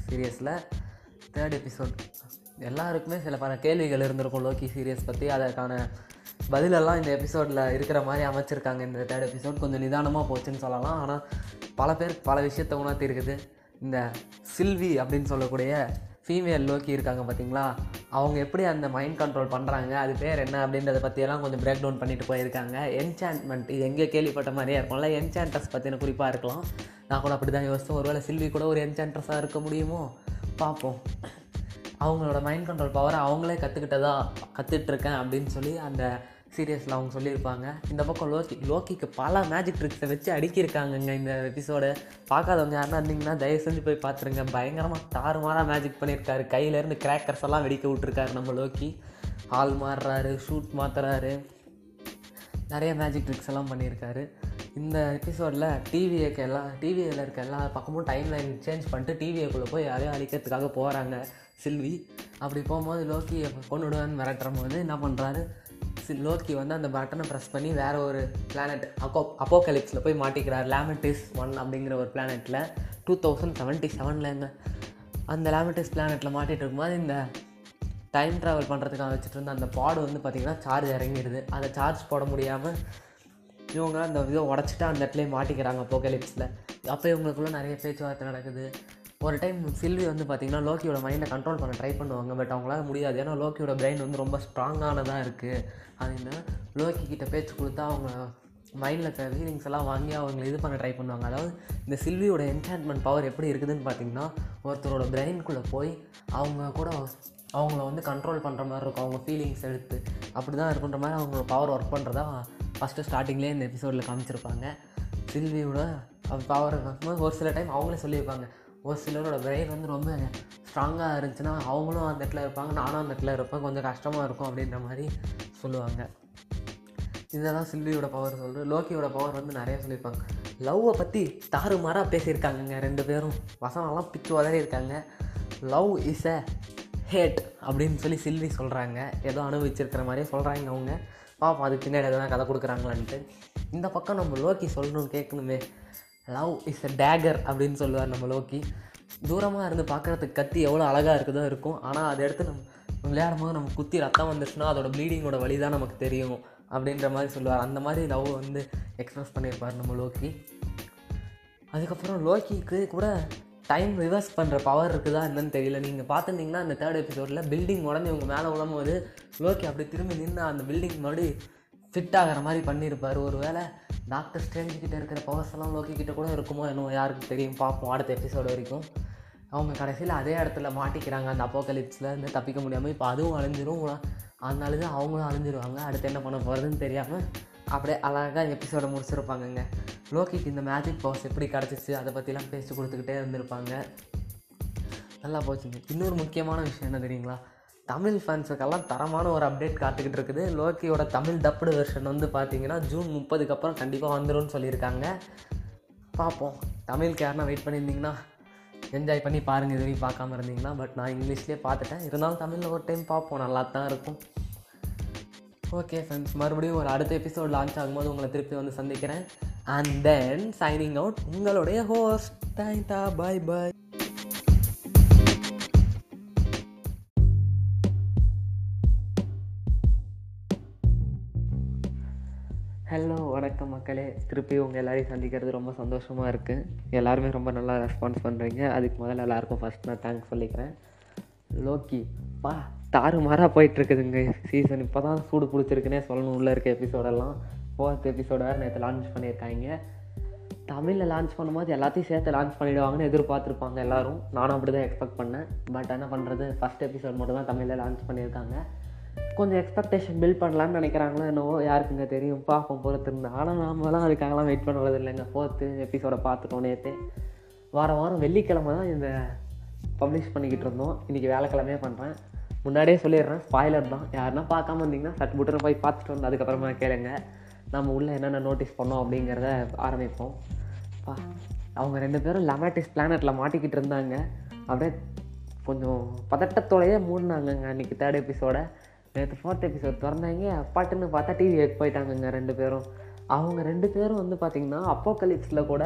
சீரியஸில் தேர்ட் எபிசோட் எல்லாருக்குமே சில பல கேள்விகள் இருந்திருக்கும் லோக்கி சீரியஸ் பற்றி அதற்கான பதிலெல்லாம் இந்த எபிசோடில் இருக்கிற மாதிரி அமைச்சிருக்காங்க. இந்த தேர்ட் எபிசோட் கொஞ்சம் நிதானமாக போச்சுன்னு சொல்லலாம். ஆனால் பல பேர் பல விஷயத்தை உணர்த்தி இருக்குது. இந்த சில்வி அப்படின்னு சொல்லக்கூடிய ஃபீமேல் லோக்கி இருக்காங்க பார்த்தீங்களா அவங்க எப்படி அந்த மைண்ட் கண்ட்ரோல் பண்ணுறாங்க அது பேர் என்ன அப்படின்றத பற்றியெல்லாம் கொஞ்சம் பிரேக் டவுன் பண்ணிட்டு போயிருக்காங்க. என்சான்மெண்ட் இது எங்கே கேள்விப்பட்ட மாதிரியே இருக்கும்ல என்சான்டஸ் பற்றின குறிப்பாக இருக்கலாம். நான் கூட அப்படி தான் யோசித்தேன். ஒருவேளை சில்வி கூட ஒரு என்சான்ட்ரஸாக இருக்க முடியுமோ? பார்ப்போம். அவங்களோட மைண்ட் கண்ட்ரோல் பவரை அவங்களே கற்றுக்கிட்டதா கற்றுட்ருக்கேன் அப்படின்னு சொல்லி அந்த சீரியஸில் அவங்க சொல்லியிருப்பாங்க. இந்த பக்கம் லோக்கி லோக்கிக்கு பல மேஜிக் ட்ரிக்ஸை வச்சு அடிக்கியிருக்காங்கங்க இந்த எபிசோடு பார்க்காதவங்க யாருன்னா இருந்தீங்கன்னா தயவு செஞ்சு போய் பார்த்துருங்க. பயங்கரமாக தாறுமாறாக மேஜிக் பண்ணியிருக்காரு. கையிலேருந்து கிராக்கர்ஸ் எல்லாம் வெடிக்க விட்ருக்காரு நம்ம லோக்கி ஆள் மாறுறாரு ஷூட் மாற்றுறாரு நிறைய மேஜிக் ட்ரிக்ஸ் எல்லாம் பண்ணியிருக்காரு. இந்த எபிசோடில் டிவிஏக்கு எல்லா டிவியில் இருக்க எல்லா பக்கமும் டைம் லைன் சேஞ்ச் பண்ணிட்டு டிவிஏக்குள்ளே போய் யாரையும் அழிக்கிறதுக்காக போகிறாங்க சில்வி அப்படி போகும்போது லோக்கி கொண்டுடுவேன்னு மிரட்டுற போது என்ன பண்ணுறாரு லோக்கி வந்து அந்த பட்டனை ப்ரெஸ் பண்ணி வேறு ஒரு பிளானட் அப்போ அப்போகலிப்ஸில் போய் மாட்டிக்கிறார். லேமட்டிஸ் ஒன் அப்படிங்கிற ஒரு பிளானெட்டில் டூ தௌசண்ட் செவன்ட்டி செவன்லேங்க அந்த லேமட்டிஸ் பிளானெட்டில் மாட்டிகிட்டு இருக்கும்போது இந்த டைம் ட்ராவல் பண்ணுறதுக்காக வச்சுட்டு இருந்த அந்த பாடு வந்து பார்த்திங்கன்னா சார்ஜ் இறங்கிடுது. அதை சார்ஜ் போட முடியாமல் இவங்க அந்த இதை உடச்சிட்டு அந்த இடத்துலயே மாட்டிக்கிறாங்க போக்கலிப்ஸில் அப்போ இவங்களுக்குள்ளே நிறைய பேச்சுவார்த்தை நடக்குது. ஒரு டைம் சில்வி வந்து பார்த்திங்கன்னா லோக்கியோட மைண்டை கண்ட்ரோல் பண்ண ட்ரை பண்ணுவாங்க பட் அவங்களால முடியாது. ஏன்னா லோக்கியோட பிரெயின் வந்து ரொம்ப ஸ்ட்ராங்கானதாக இருக்குது அதுன்னா லோக்கி கிட்ட பேச்சு கொடுத்தா அவங்க மைண்டில் இருக்க ஃபீலிங்ஸ் எல்லாம் வாங்கி அவங்களை இது பண்ண ட்ரை பண்ணுவாங்க. அதாவது இந்த சில்வியோட என்சான்மெண்ட் பவர் எப்படி இருக்குதுன்னு பார்த்தீங்கன்னா ஒருத்தரோட பிரெயின்குள்ளே போய் அவங்க கூட அவங்கள வந்து கண்ட்ரோல் பண்ணுற மாதிரி இருக்கும். அவங்க ஃபீலிங்ஸ் எடுத்து அப்படி தான் இருக்குன்ற மாதிரி அவங்களோட பவர் ஒர்க் பண்ணுறதா ஃபஸ்ட்டு ஸ்டார்டிங்லேயே இந்த எபிசோடில் காமிச்சிருப்பாங்க. சில்வியோட பவர் ஒரு சில டைம் அவங்களே சொல்லியிருப்பாங்க ஒரு சிலரோட பிரெயின் வந்து ரொம்ப ஸ்ட்ராங்காக இருந்துச்சுன்னா அவங்களும் அந்த இடத்துல இருப்பாங்க நானும் அந்த இடத்துல இருப்பேன். கொஞ்சம் கஷ்டமாக இருக்கும் அப்படின்ற மாதிரி சொல்லுவாங்க. இதெல்லாம் சில்வியோட பவர் சொல்கிறேன் லோக்கியோட பவர் வந்து நிறைய சொல்லியிருப்பாங்க. லவ்வை பற்றி தாறுமாறாக பேசியிருக்காங்கங்க ரெண்டு பேரும். வசனம்லாம் பிச்சு உதறி இருக்காங்க. லவ் இஸ் அ ஹேட் அப்படின்னு சொல்லி சில்வி சொல்கிறாங்க ஏதோ அனுபவிச்சிருக்கிற மாதிரியே சொல்கிறாங்க அவங்க. பாப்பா அதுக்கு பின்னாடி எதனா கதை கொடுக்குறாங்களான்ட்டு. இந்த பக்கம் நம்ம லோக்கி சொல்லணும்னு கேட்கணுமே. லவ் இஸ் அ டேகர் அப்படின்னு சொல்லுவார் நம்ம லோக்கி. தூரமாக இருந்து பார்க்குறதுக்கு கத்தி எவ்வளோ அழகாக இருக்குதோ இருக்கும். ஆனால் அதை எடுத்து நம்ம விளையாடும் போது நம்ம குத்தி ரத்தம் வந்துச்சுன்னா அதோட ப்ளீடிங்கோட வழி தான் நமக்கு தெரியும் அப்படின்ற மாதிரி சொல்லுவார். அந்த மாதிரி லவ் வந்து எக்ஸ்ப்ரெஸ் பண்ணியிருப்பார் நம்ம லோக்கி. அதுக்கப்புறம் லோக்கிக்கு கூட டைம் ரிவர்ஸ் பண்ணுற பவர் இருக்குதா என்னன்னு தெரியல. நீங்கள் பார்த்துருந்தீங்கன்னா அந்த தேர்ட் எபிசோடில் பில்டிங் உடனே இவங்க மேலே விடும்போது லோக்கி அப்படி திரும்பி நின்று அந்த பில்டிங் மறுபடி ஃபிட் ஆகிற மாதிரி பண்ணியிருப்பார். ஒரு வேளை டாக்டர் ஸ்ட்ரேஞ்ச் கிட்ட இருக்கிற பவர்ஸ் எல்லாம் லோக்கி கிட்ட கூட இருக்குமோ என்னவோ யாருக்கு தெரியும். பார்ப்போம் அடுத்த எபிசோடு வரைக்கும். அவங்க கடைசியில் அதே இடத்துல மாட்டிக்கிறாங்க. அந்த அப்போகலிப்ஸில் இருந்து தப்பிக்க முடியாமல் இப்போ அதுவும் அழிஞ்சிரும். அந்த அழுது அவங்களும் அழிஞ்சிருவாங்க. அடுத்து என்ன பண்ண போகிறதுன்னு தெரியாமல் அப்படியே அழகாக எபிசோடை முடிச்சிருப்பாங்கங்க. லோக்கிக்கு இந்த மேஜிக் பவர்ஸ் எப்படி கிடச்சிச்சு? அதை பற்றிலாம் பேசி கொடுத்துக்கிட்டே இருந்திருப்பாங்க. நல்லா போச்சுங்க. இன்னொரு முக்கியமான விஷயம் என்ன தெரியுங்களா? தமிழ் ஃபேன்ஸுக்கெல்லாம் தரமான ஒரு அப்டேட் காத்துக்கிட்டு இருக்குது. லோக்கியோட தமிழ் டப்புடு வெர்ஷன் வந்து பார்த்தீங்கன்னா ஜூன் முப்பதுக்கு அப்புறம் கண்டிப்பாக வந்துடும் சொல்லியிருக்காங்க. பார்ப்போம் தமிழுக்கு யாருன்னா வெயிட் பண்ணியிருந்தீங்கன்னா என்ஜாய் பண்ணி பாருங்கள் இது பார்க்காம இருந்தீங்கன்னா பட் நான் இங்கிலீஷ்லேயே பார்த்துட்டேன். இருந்தாலும் தமிழில் ஒரு டைம் பார்ப்போம் நல்லா தான் இருக்கும். ஓகே ஃப்ரெண்ட்ஸ் மறுபடியும் ஒரு அடுத்த எபிசோட் லான்ச் ஆகும்போது உங்களை திருப்பி வந்து சந்திக்கிறேன். அண்ட் தென் சைனிங் அவுட் உங்களுடைய host tata bye bye hello வணக்கம் மக்களே. திருப்பி உங்கள் எல்லோரையும் சந்திக்கிறது ரொம்ப சந்தோஷமாக இருக்குது எல்லாருமே ரொம்ப நல்லா ரெஸ்பான்ஸ் பண்ணுறீங்க அதுக்கு முதல்ல எல்லாருக்கும் ஃபஸ்ட் நான் தேங்க்ஸ் சொல்லிக்கிறேன். லோக்கி பா தாறுமாறாக போயிட்டுருக்குதுங்க. சீசன் இப்போ தான் சூடு பிடிச்சிருக்குன்னே சொல்லணும். உள்ளே இருக்க எபிசோடெல்லாம் ஃபோர்த் எபிசோட வேறு நேற்று லான்ச் பண்ணியிருக்காங்க. தமிழில் லான்ச் பண்ணும்போது எல்லாத்தையும் சேர்த்து லான்ச் பண்ணிவிடுவாங்கன்னு எதிர்பார்த்துருப்பாங்க எல்லோரும். நானும் அப்படி தான் எக்ஸ்பெக்ட் பண்ணேன். பட் என்ன பண்ணுறது ஃபஸ்ட் எபிசோட் மட்டும் தான் தமிழில் லான்ச் பண்ணியிருக்காங்க. கொஞ்சம் எக்ஸ்பெக்டேஷன் பில்ட் பண்ணலான்னு நினைக்கிறாங்களோ என்னவோ யாருக்குங்க தெரியும். பார்ப்போம் பொறுத்திருந்து. ஆனால் நாமெல்லாம் அதுக்காகலாம் வெயிட் பண்ணுறது இல்லைங்க ஃபோர்த்து எபிசோடை பார்த்துட்டோம் நேற்று வாரம் வாரம் வெள்ளிக்கிழமை தான் இந்த பப்ளிஷ் பண்ணிக்கிட்டு இருந்தோம். இன்றைக்கி வேலைக்கிழமையே பண்ணுறேன் முன்னாடியே சொல்லிடுறேன். ஸ்பாய்லர் தான். யாருன்னா பார்க்காம இருந்தீங்கன்னா சட் புட்டுன்னு போய் பார்த்துட்டு வந்து அதுக்கப்புறமா கேளுங்க. நம்ம உள்ளே என்னென்ன நோட்டீஸ் பண்ணோம் அப்படிங்கிறத ஆரம்பிப்போம். பா அவங்க ரெண்டு பேரும் லெமாட்டிஸ் பிளானட்டில் மாட்டிக்கிட்டு இருந்தாங்க. அப்படியே கொஞ்சம் பதட்டத்தோடையே மூடினாங்கங்க அன்றைக்கி தேர்ட் எபிசோட நேற்று ஃபோர்த் எபிசோட் திறந்தாங்க. பாட்டுன்னு பார்த்தா டிவி போயிட்டாங்கங்க ரெண்டு பேரும். அவங்க ரெண்டு பேரும் வந்து பார்த்திங்கன்னா அப்போகலிப்ஸில் கூட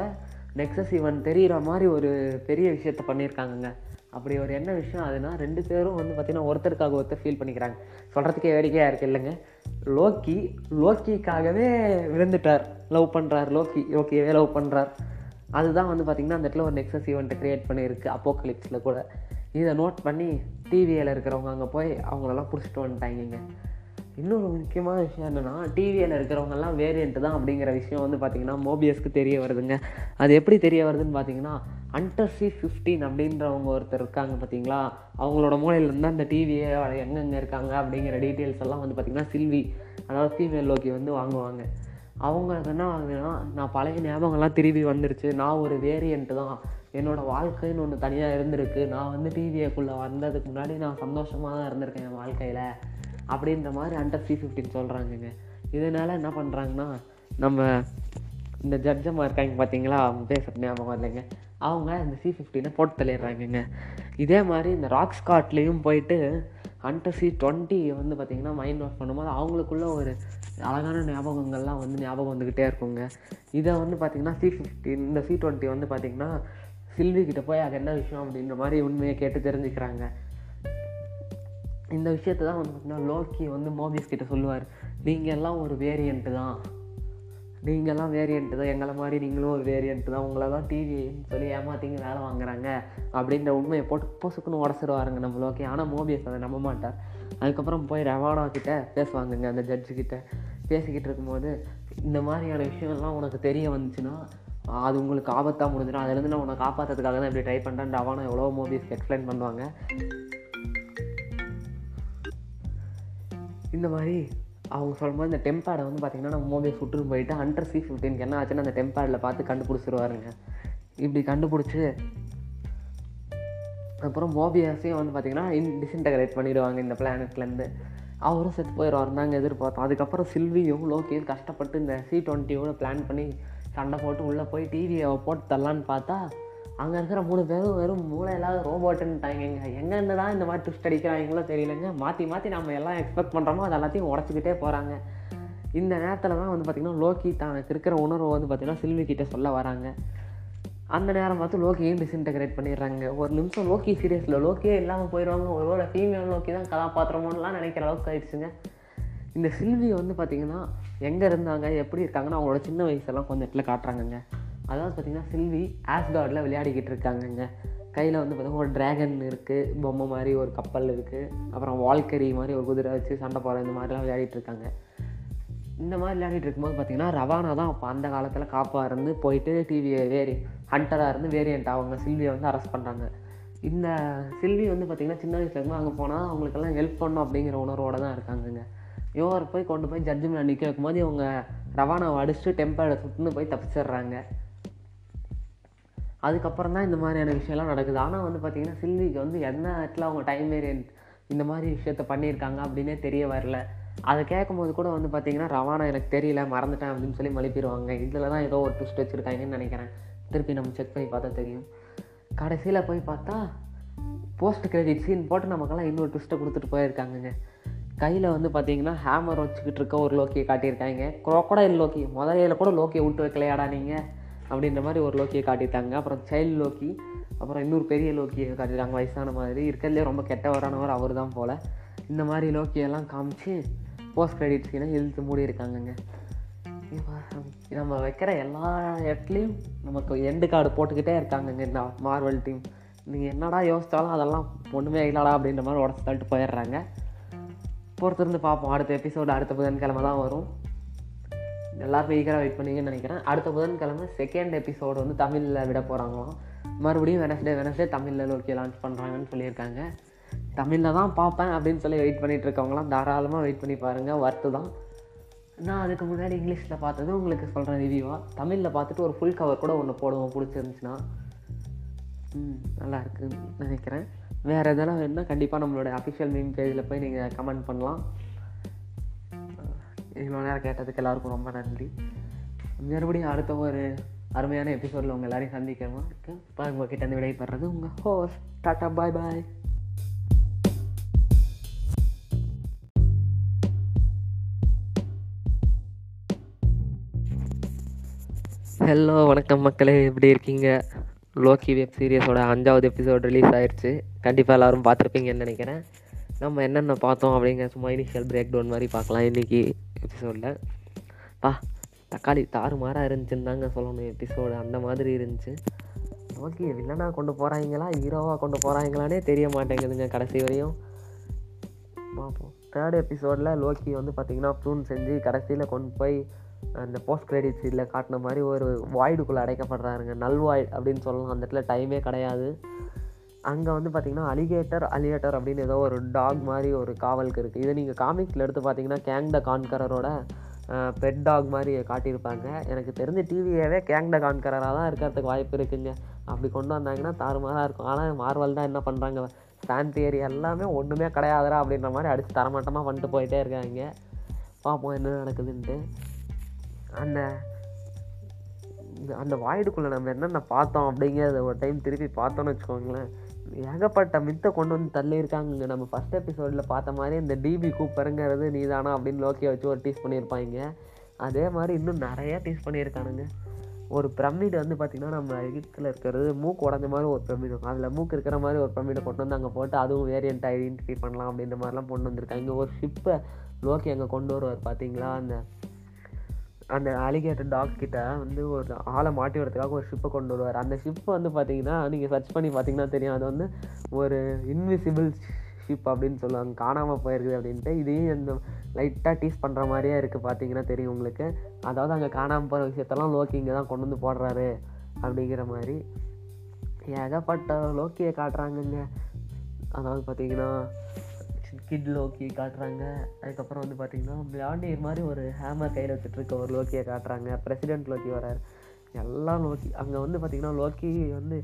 நெக்ஸஸ் ஈவன் தெரிகிற மாதிரி ஒரு பெரிய விஷயத்த பண்ணியிருக்காங்கங்க. அப்படி ஒரு என்ன விஷயம் அதுனா ரெண்டு பேரும் வந்து பார்த்திங்கன்னா ஒருத்தருக்காக ஒருத்தர் ஃபீல் பண்ணிக்கிறாங்க. சொல்கிறதுக்கே வேடிக்கையாக இருக்குது இல்லைங்க? லோக்கி லோக்கிக்காகவே விழுந்துட்டார். லவ் பண்ணுறார் லோக்கி. லோக்கியவே லவ் பண்ணுறார் அதுதான் வந்து பார்த்திங்கன்னா அந்த இடத்துல ஒரு நெக்ஸஸ் ஈவெண்ட்டை க்ரியேட் பண்ணியிருக்கு அப்போ கலிப்ஸில் கூட. இதை நோட் பண்ணி டிவியில் இருக்கிறவங்க அங்கே போய் அவங்களெல்லாம் பிடிச்சிட்டு வந்துட்டாங்க இன்னொரு முக்கியமான விஷயம் என்னென்னா டிவியில் இருக்கிறவங்கெல்லாம் வேரியண்ட்டு தான் அப்படிங்கிற விஷயம் வந்து பார்த்திங்கன்னா மோபியஸ்க்கு தெரிய வருதுங்க. அது எப்படி தெரிய வருதுன்னு பார்த்தீங்கன்னா அண்டர்சி ஃபிஃப்டீன் அப்படின்றவங்க ஒருத்தர் இருக்காங்க பார்த்தீங்களா அவங்களோட மூலையிலேருந்து அந்த டிவியை எங்கெங்கே இருக்காங்க அப்படிங்கிற டீட்டெயில்ஸ் எல்லாம் வந்து பார்த்திங்கன்னா சில்வி அதாவது ஃபீமேல் லோக்கி வந்து வாங்குவாங்க. அவங்க என்ன வாங்கினா நான் பழைய ஞாபகம்லாம் திரும்பி வந்துருச்சு. நான் ஒரு வேரியண்ட்டு தான். என்னோடய வாழ்க்கைன்னு ஒன்று தனியாக இருந்திருக்கு. நான் வந்து டிவிஏக்குள்ளே வந்ததுக்கு முன்னாடி நான் சந்தோஷமாக தான் இருந்திருக்கேன் என் வாழ்க்கையில். அப்படின்ற மாதிரி அண்டர் சி ஃபிஃப்டின் சொல்கிறாங்கங்க இதனால் என்ன பண்ணுறாங்கன்னா நம்ம இந்த ஜட்ஜமாக இருக்காங்க பார்த்தீங்களா அவங்க பேசுகிற ஞாபகம் இல்லைங்க. அவங்க இந்த சி ஃபிஃப்டினை போட்டு தள்ளிடுறாங்கங்க. இதே மாதிரி இந்த ராக் ஸ்காட்லேயும் போயிட்டு அண்டர் சி டுவெண்ட்டி வந்து பார்த்திங்கன்னா மைண்ட் வாஷ் பண்ணும்போது அவங்களுக்குள்ள ஒரு அழகான ஞாபகங்கள்லாம் வந்து ஞாபகம் வந்துக்கிட்டே இருக்குங்க. இதை வந்து பார்த்திங்கன்னா சி ஃபிஃப்டின் இந்த சி டுவெண்ட்டி வந்து பார்த்திங்கன்னா சில்வி கிட்ட போய் அது என்ன விஷயம் அப்படின்ற மாதிரி உண்மையை கேட்டு தெரிஞ்சுக்கிறாங்க. இந்த விஷயத்தை தான் வந்து பார்த்திங்கன்னா லோக்கி வந்து மோபிஸ் கிட்ட சொல்லுவார். நீங்கள் எல்லாம் ஒரு வேரியண்ட்டு தான். நீங்கள்லாம் வேரியண்ட்டு தான். எங்களை மாதிரி நீங்களும் ஒரு வேரியண்ட்டு தான். உங்களை தான் டிவின்னு சொல்லி ஏமாத்திங்க வேலை வாங்குறாங்க அப்படின்ற உண்மையை போட்டு பொசுக்குன்னு உடச்சிருவாருங்க நம்ம லோக்கி. ஆனால் மோபியஸ் அதை நம்ப மாட்டார். அதுக்கப்புறம் போய் ரெவானா கிட்ட பேசுவாங்கங்க அந்த ஜட்ஜு கிட்ட. பேசிக்கிட்டு இருக்கும்போது இந்த மாதிரியான விஷயம்லாம் உனக்கு தெரிய வந்துச்சுன்னா அது உங்களுக்கு ஆபத்தாக முடிஞ்சிடும் அதுலேருந்து நான் உன்னை காப்பாற்றுறதுக்காக தான் இப்படி ட்ரை பண்ணுறேன் அவனை எவ்வளோ மூவிஸ்க்கு எக்ஸ்பிளைன் பண்ணுவாங்க. இந்த மாதிரி அவங்க சொல்லும்போது இந்த டெம்பேடை வந்து பார்த்திங்கன்னா நம்ம மோபியை சுட்டுன்னு போயிட்டு ஹண்ட்ரட் சி ஃபிஃப்டீனுக்கு என்ன ஆச்சுன்னா அந்த டெம்பேடில் பார்த்து கண்டுபிடிச்சிருவாருங்க. இப்படி கண்டுபிடிச்சி அப்புறம் மோபியாஸையும் வந்து பார்த்திங்கன்னா இன் டிஸ்இன்டகிரேட் பண்ணிடுவாங்க இந்த பிளானட்லேருந்து அவரும் செத்து போயிடுவார் நாங்கள் எதிர்பார்த்தோம். அதுக்கப்புறம் சில்வியும் லோக்கியும் கஷ்டப்பட்டு இந்த சி டுவெண்ட்டியோட பிளான் பண்ணி சண்டை போட்டு உள்ளே போய் டிவியை போட்டு தரலான்னு பார்த்தா அங்கே இருக்கிற மூணு பேரும் வெறும் மூளை இல்லாத ரோபோட்டுன்ட்டாங்க எங்கேருந்து தான் இந்த மாதிரி ட்விஸ்ட் அடிக்கிறாங்களோ தெரியலங்க. மாற்றி மாற்றி நம்ம எல்லாம் எக்ஸ்பெக்ட் பண்ணுறோமோ அது எல்லாத்தையும் உடச்சிக்கிட்டே போகிறாங்க இந்த நேரத்தில் தான் வந்து பார்த்திங்கன்னா லோக்கி தனக்கு இருக்கிற உணர்வை வந்து பார்த்திங்கன்னா சில்வி கிட்டே சொல்ல வராங்க. அந்த நேரம் பார்த்து லோக்கியும் டிஸ்இன்டகிரேட் பண்ணிடுறாங்க. ஒரு நிமிஷம் லோக்கி சீரியஸில் லோக்கியே இல்லாமல் போயிடுவாங்க ஒருவேளை ஃபீமேல் லோக்கி தான் கதாபாத்திரமோன்னெலாம் நினைக்கிற அளவுக்கு ஆயிடுச்சுங்க. இந்த சில்வி வந்து பார்த்திங்கன்னா எங்கே இருந்தாங்க எப்படி இருக்காங்கன்னு அவங்களோட சின்ன வயசெல்லாம் கொஞ்சம் இடத்துல காட்டுறாங்கங்க. அதாவது பார்த்திங்கன்னா சில்வி ஆஸ்கார்டில் விளையாடிக்கிட்டு இருக்காங்கங்க. கையில் வந்து பார்த்திங்கன்னா ஒரு ட்ராகன் இருக்குது பொம்மை மாதிரி ஒரு கப்பல் இருக்குது அப்புறம் வால்கரி மாதிரி ஒரு குதிரை வச்சு சண்டை போகிற இந்த மாதிரிலாம் விளையாடிட்டு இருக்காங்க. இந்த மாதிரி விளையாடிட்டு இருக்கும்போது பார்த்திங்கன்னா ரவானா தான் அப்போ அந்த காலத்தில் காப்பாக இருந்து போயிட்டு டிவியை வேரி ஹண்டராக இருந்து வேரியண்ட் அவங்க சில்வியை வந்து அரெஸ்ட் பண்ணுறாங்க இந்த சில்வி வந்து பார்த்திங்கன்னா சின்ன வயசுலேருந்து அங்கே போனால் அவங்களுக்கெல்லாம் ஹெல்ப் பண்ணும் அப்படிங்கிற உணர்வோடு தான் இருக்காங்கங்க. இவர் போய் கொண்டு போய் ஜட்ஜு மேலே நிற்க வைக்கும்போது இவங்க ரவானாவை அடிச்சுட்டு டெம்பரை சுட்டுன்னு போய் தப்பிச்சிடுறாங்க. அதுக்கப்புறம் தான் இந்த மாதிரியான விஷயம்லாம் நடக்குது. ஆனால் வந்து பார்த்திங்கன்னா சில்விக்கு வந்து என்ன இடத்துல அவங்க டைம் வேரியன்ட் இந்த மாதிரி விஷயத்த பண்ணியிருக்காங்க அப்படின்னே தெரிய வரல. அதை கேட்கும்போது கூட வந்து பார்த்திங்கன்னா ரவானா எனக்கு தெரியல மறந்துட்டேன் அப்படின்னு சொல்லி மழுப்பிடுவாங்க இதில் தான் ஏதோ ஒரு ட்விஸ்ட் வச்சுருக்காங்கன்னு நினைக்கிறேன். திருப்பி நம்ம செக் பண்ணி பார்த்தா தெரியும். கடைசியில் போய் பார்த்தா போஸ்ட் கிரெடிட் சீன் போட்டு நமக்கெல்லாம் இன்னொரு ட்விஸ்ட்டை கொடுத்துட்டு போயிருக்காங்கங்க. கையில் வந்து பார்த்தீங்கன்னா ஹேமர் வச்சுக்கிட்டு இருக்க ஒரு லோக்கியை காட்டியிருக்காங்க. crocodile லோக்கி முதலையில் கூட லோக்கியை விட்டு வைக்கலையாடா நீங்கள் அப்படின்ற மாதிரி ஒரு லோக்கியை காட்டிட்டாங்க அப்புறம் சைல்டு லோக்கி அப்புறம் இன்னொரு பெரிய லோக்கியை காட்டியிருக்காங்க. வயசான மாதிரி. இருக்கிறதுலே ரொம்ப கெட்டவரானவர் அவர் தான் போல். இந்த மாதிரி லோக்கியெல்லாம் காமிச்சு போஸ்ட் கிரெடிட் சீனை இழுத்து மூடி இருக்காங்கங்க நம்ம வைக்கிற எல்லா இடத்துலையும் நமக்கு எண்டு கார்டு போட்டுக்கிட்டே இருக்காங்கங்க இந்த மார்வல் டீம் நீங்கள் என்னடா யோசித்தாலும் அதெல்லாம் ஒன்றுமே இல்லடா அப்படின்ற மாதிரி உடச்சு தள்ளிட்டு போயிடுறாங்க. பொறுத்திருந்து பார்ப்போம். அடுத்த எபிசோடு அடுத்த புதன்கிழமை தான் வரும். எல்லாருமே ஈகராக வெயிட் பண்ணீங்கன்னு நினைக்கிறேன். அடுத்த புதன்கிழமை செகண்ட் எபிசோடு வந்து தமிழில் விட போகிறாங்களாம் மறுபடியும் வெனஸ்டே வெனஸ்டே தமிழில் லோக்கி லான்ச் பண்ணுறாங்கன்னு சொல்லியிருக்காங்க. தமிழில் தான் பார்ப்பேன் அப்படின்னு சொல்லி வெயிட் பண்ணிகிட்ருக்கவங்களாம் தாராளமாக வெயிட் பண்ணி பாருங்கள் ஒர்த்து தான். நான் அதுக்கு முன்னாடி இங்கிலீஷில் பார்த்தது உங்களுக்கு சொல்கிறேன் ரிவ்யூவாக தமிழில் பார்த்துட்டு ஒரு ஃபுல் கவர் கூட ஒன்று போடுவோம். பிடிச்சிருந்துச்சுன்னா. ம் நல்லா இருக்குன்னு நினைக்கிறேன். வேறு எதனா வேணுன்னா கண்டிப்பாக நம்மளோட அஃபிஷியல் மீம் பேஜில் போய் நீங்கள் கமெண்ட் பண்ணலாம். இவ்வளோ நேரம் கேட்டதுக்கு எல்லாருக்கும் ரொம்ப நன்றி. மறுபடியும் அடுத்த ஒரு அருமையான எபிசோடில் உங்கள் எல்லாரையும் சந்திக்கிறோம். இப்போ உங்ககிட்ட இருந்து விடைபெறது உங்கள் host tata bye bye hello வணக்கம் மக்களே. எப்படி இருக்கீங்க? லோக்கி வெப் சீரியஸோட அஞ்சாவது எபிசோட் ரிலீஸ் ஆயிடுச்சு கண்டிப்பாக எல்லோரும் பார்த்துருப்பீங்கன்னு நினைக்கிறேன். நம்ம என்னென்ன பார்த்தோம் அப்படிங்கிற சும்மா இனிஷியல் பிரேக் டவுன் மாதிரி பார்க்கலாம் இன்றைக்கி எபிசோடில் பா தக்காளி தாறுமாறாக இருந்துச்சுன்னு தாங்க சொல்லணும். எபிசோடு அந்த மாதிரி இருந்துச்சு. ஓகே வில்லனாக கொண்டு போகிறாங்களா ஹீரோவாக கொண்டு போகிறாங்களானே தெரிய மாட்டேங்குதுங்க கடைசி வரையும். பார்ப்போம். தேர்ட் எபிசோடில் லோக்கி வந்து பார்த்திங்கன்னா ப்ரூன் செஞ்சு கடைசியில் கொண்டு போய் அந்த போஸ்ட் கிரெடிட் சீட்டில் காட்டின மாதிரி ஒரு வாய்டுக்குள்ளே அடைக்கப்படுறாருங்க. நல்வாய்டு அப்படின்னு சொல்லலாம். அந்த இடத்துல டைமே கிடையாது. அங்கே வந்து பார்த்திங்கன்னா அலிகேட்டர் அலிகேட்டர் அப்படின்னு ஏதோ ஒரு டாக் மாதிரி ஒரு காவலுக்கு இருக்குது இதை நீங்கள் காமிக்ஸில் எடுத்து பார்த்தீங்கன்னா கேங் த கான்கரரோட பெட் டாக் மாதிரி காட்டியிருப்பாங்க. எனக்கு தெரிஞ்ச டிவியவே கேங் த கான்கரராக தான் இருக்கிறதுக்கு வாய்ப்பு இருக்குங்க. அப்படி கொண்டு வந்தாங்கன்னா தாறுமாறாக இருக்கும். ஆனால் மார்வல் தான் என்ன பண்ணுறாங்க ஃபேன் தியரி எல்லாமே ஒன்றுமே கிடையாதுடா அப்படின்ற மாதிரி அடித்து தரமாட்டமாக பண்ணிட்டு போயிட்டே இருக்காங்க. பார்ப்போம் என்ன நடக்குதுன்ட்டு. அந்த அந்த வாய்டுக்குள்ளே நம்ம என்னென்ன பார்த்தோம் அப்படிங்கிறத ஒரு டைம் திருப்பி பார்த்தோன்னு வச்சுக்கோங்களேன். ஏகப்பட்ட மித்தை கொண்டு வந்து தள்ளியிருக்காங்க நம்ம ஃபஸ்ட் எபிசோடில் பார்த்த மாதிரி இந்த டிபி கூப்பருங்கிறது நீதானா அப்படின்னு லோக்கியை வச்சு ஒரு டீஸ் பண்ணியிருப்பாங்க. அதே மாதிரி இன்னும் நிறையா டீஸ் பண்ணியிருக்கானுங்க. ஒரு பிரமிடு வந்து பார்த்திங்கன்னா நம்ம எகிப்தில் இருக்கிறது மூக்கு உடஞ்ச மாதிரி ஒரு பிரமிடு இருக்கும் அதில் மூக்கு இருக்கிற மாதிரி ஒரு பிரமிடை கொண்டு வந்து அங்கே போட்டு அதுவும் வேரியண்ட் ஐடென்டிஃபை பண்ணலாம் அப்படின்ற மாதிரிலாம் கொண்டு வந்திருக்காங்க. ஒரு ஷிப்பை லோக்கி அங்கே கொண்டு வருவார் பார்த்தீங்களா? அந்த அந்த அலிகேட்டர் டாக் கிட்ட வந்து ஒரு ஆளை மாட்டி வரதுக்காக ஒரு ஷிப்பை கொண்டு வருவார். அந்த ஷிப் வந்து பார்த்தீங்கன்னா நீங்கள் சர்ச் பண்ணி பார்த்தீங்கன்னா தெரியும். அது வந்து ஒரு இன்விசிபிள் ஷிப் அப்படின்னு சொல்லுவாங்க. காணாமல் போயிருக்குது அப்படின்ட்டு. இதையும் இந்த லைட்டாக டீஸ் பண்ணுற மாதிரியே இருக்குது பார்த்தீங்கன்னா தெரியும் உங்களுக்கு. அதாவது அங்கே காணாமல் போகிற விஷயத்தெல்லாம் லோக்கி இங்கே தான் கொண்டு வந்து போடுறாரு அப்படிங்கிற மாதிரி. ஏகப்பட்ட லோக்கியை காட்டுறாங்கங்க. அதாவது பார்த்தீங்கன்னா கிட் லோக்கி காட்டுறாங்க. அதுக்கப்புறம் வந்து பார்த்தீங்கன்னா பிளாண்டியர் மாதிரி ஒரு ஹேமர் கையில் வச்சுட்டுருக்க ஒரு லோக்கியை காட்டுறாங்க. பிரசிடென்ட் லோக்கி வரார். எல்லாம் லோக்கி அங்கே வந்து பார்த்திங்கன்னா லோக்கி வந்து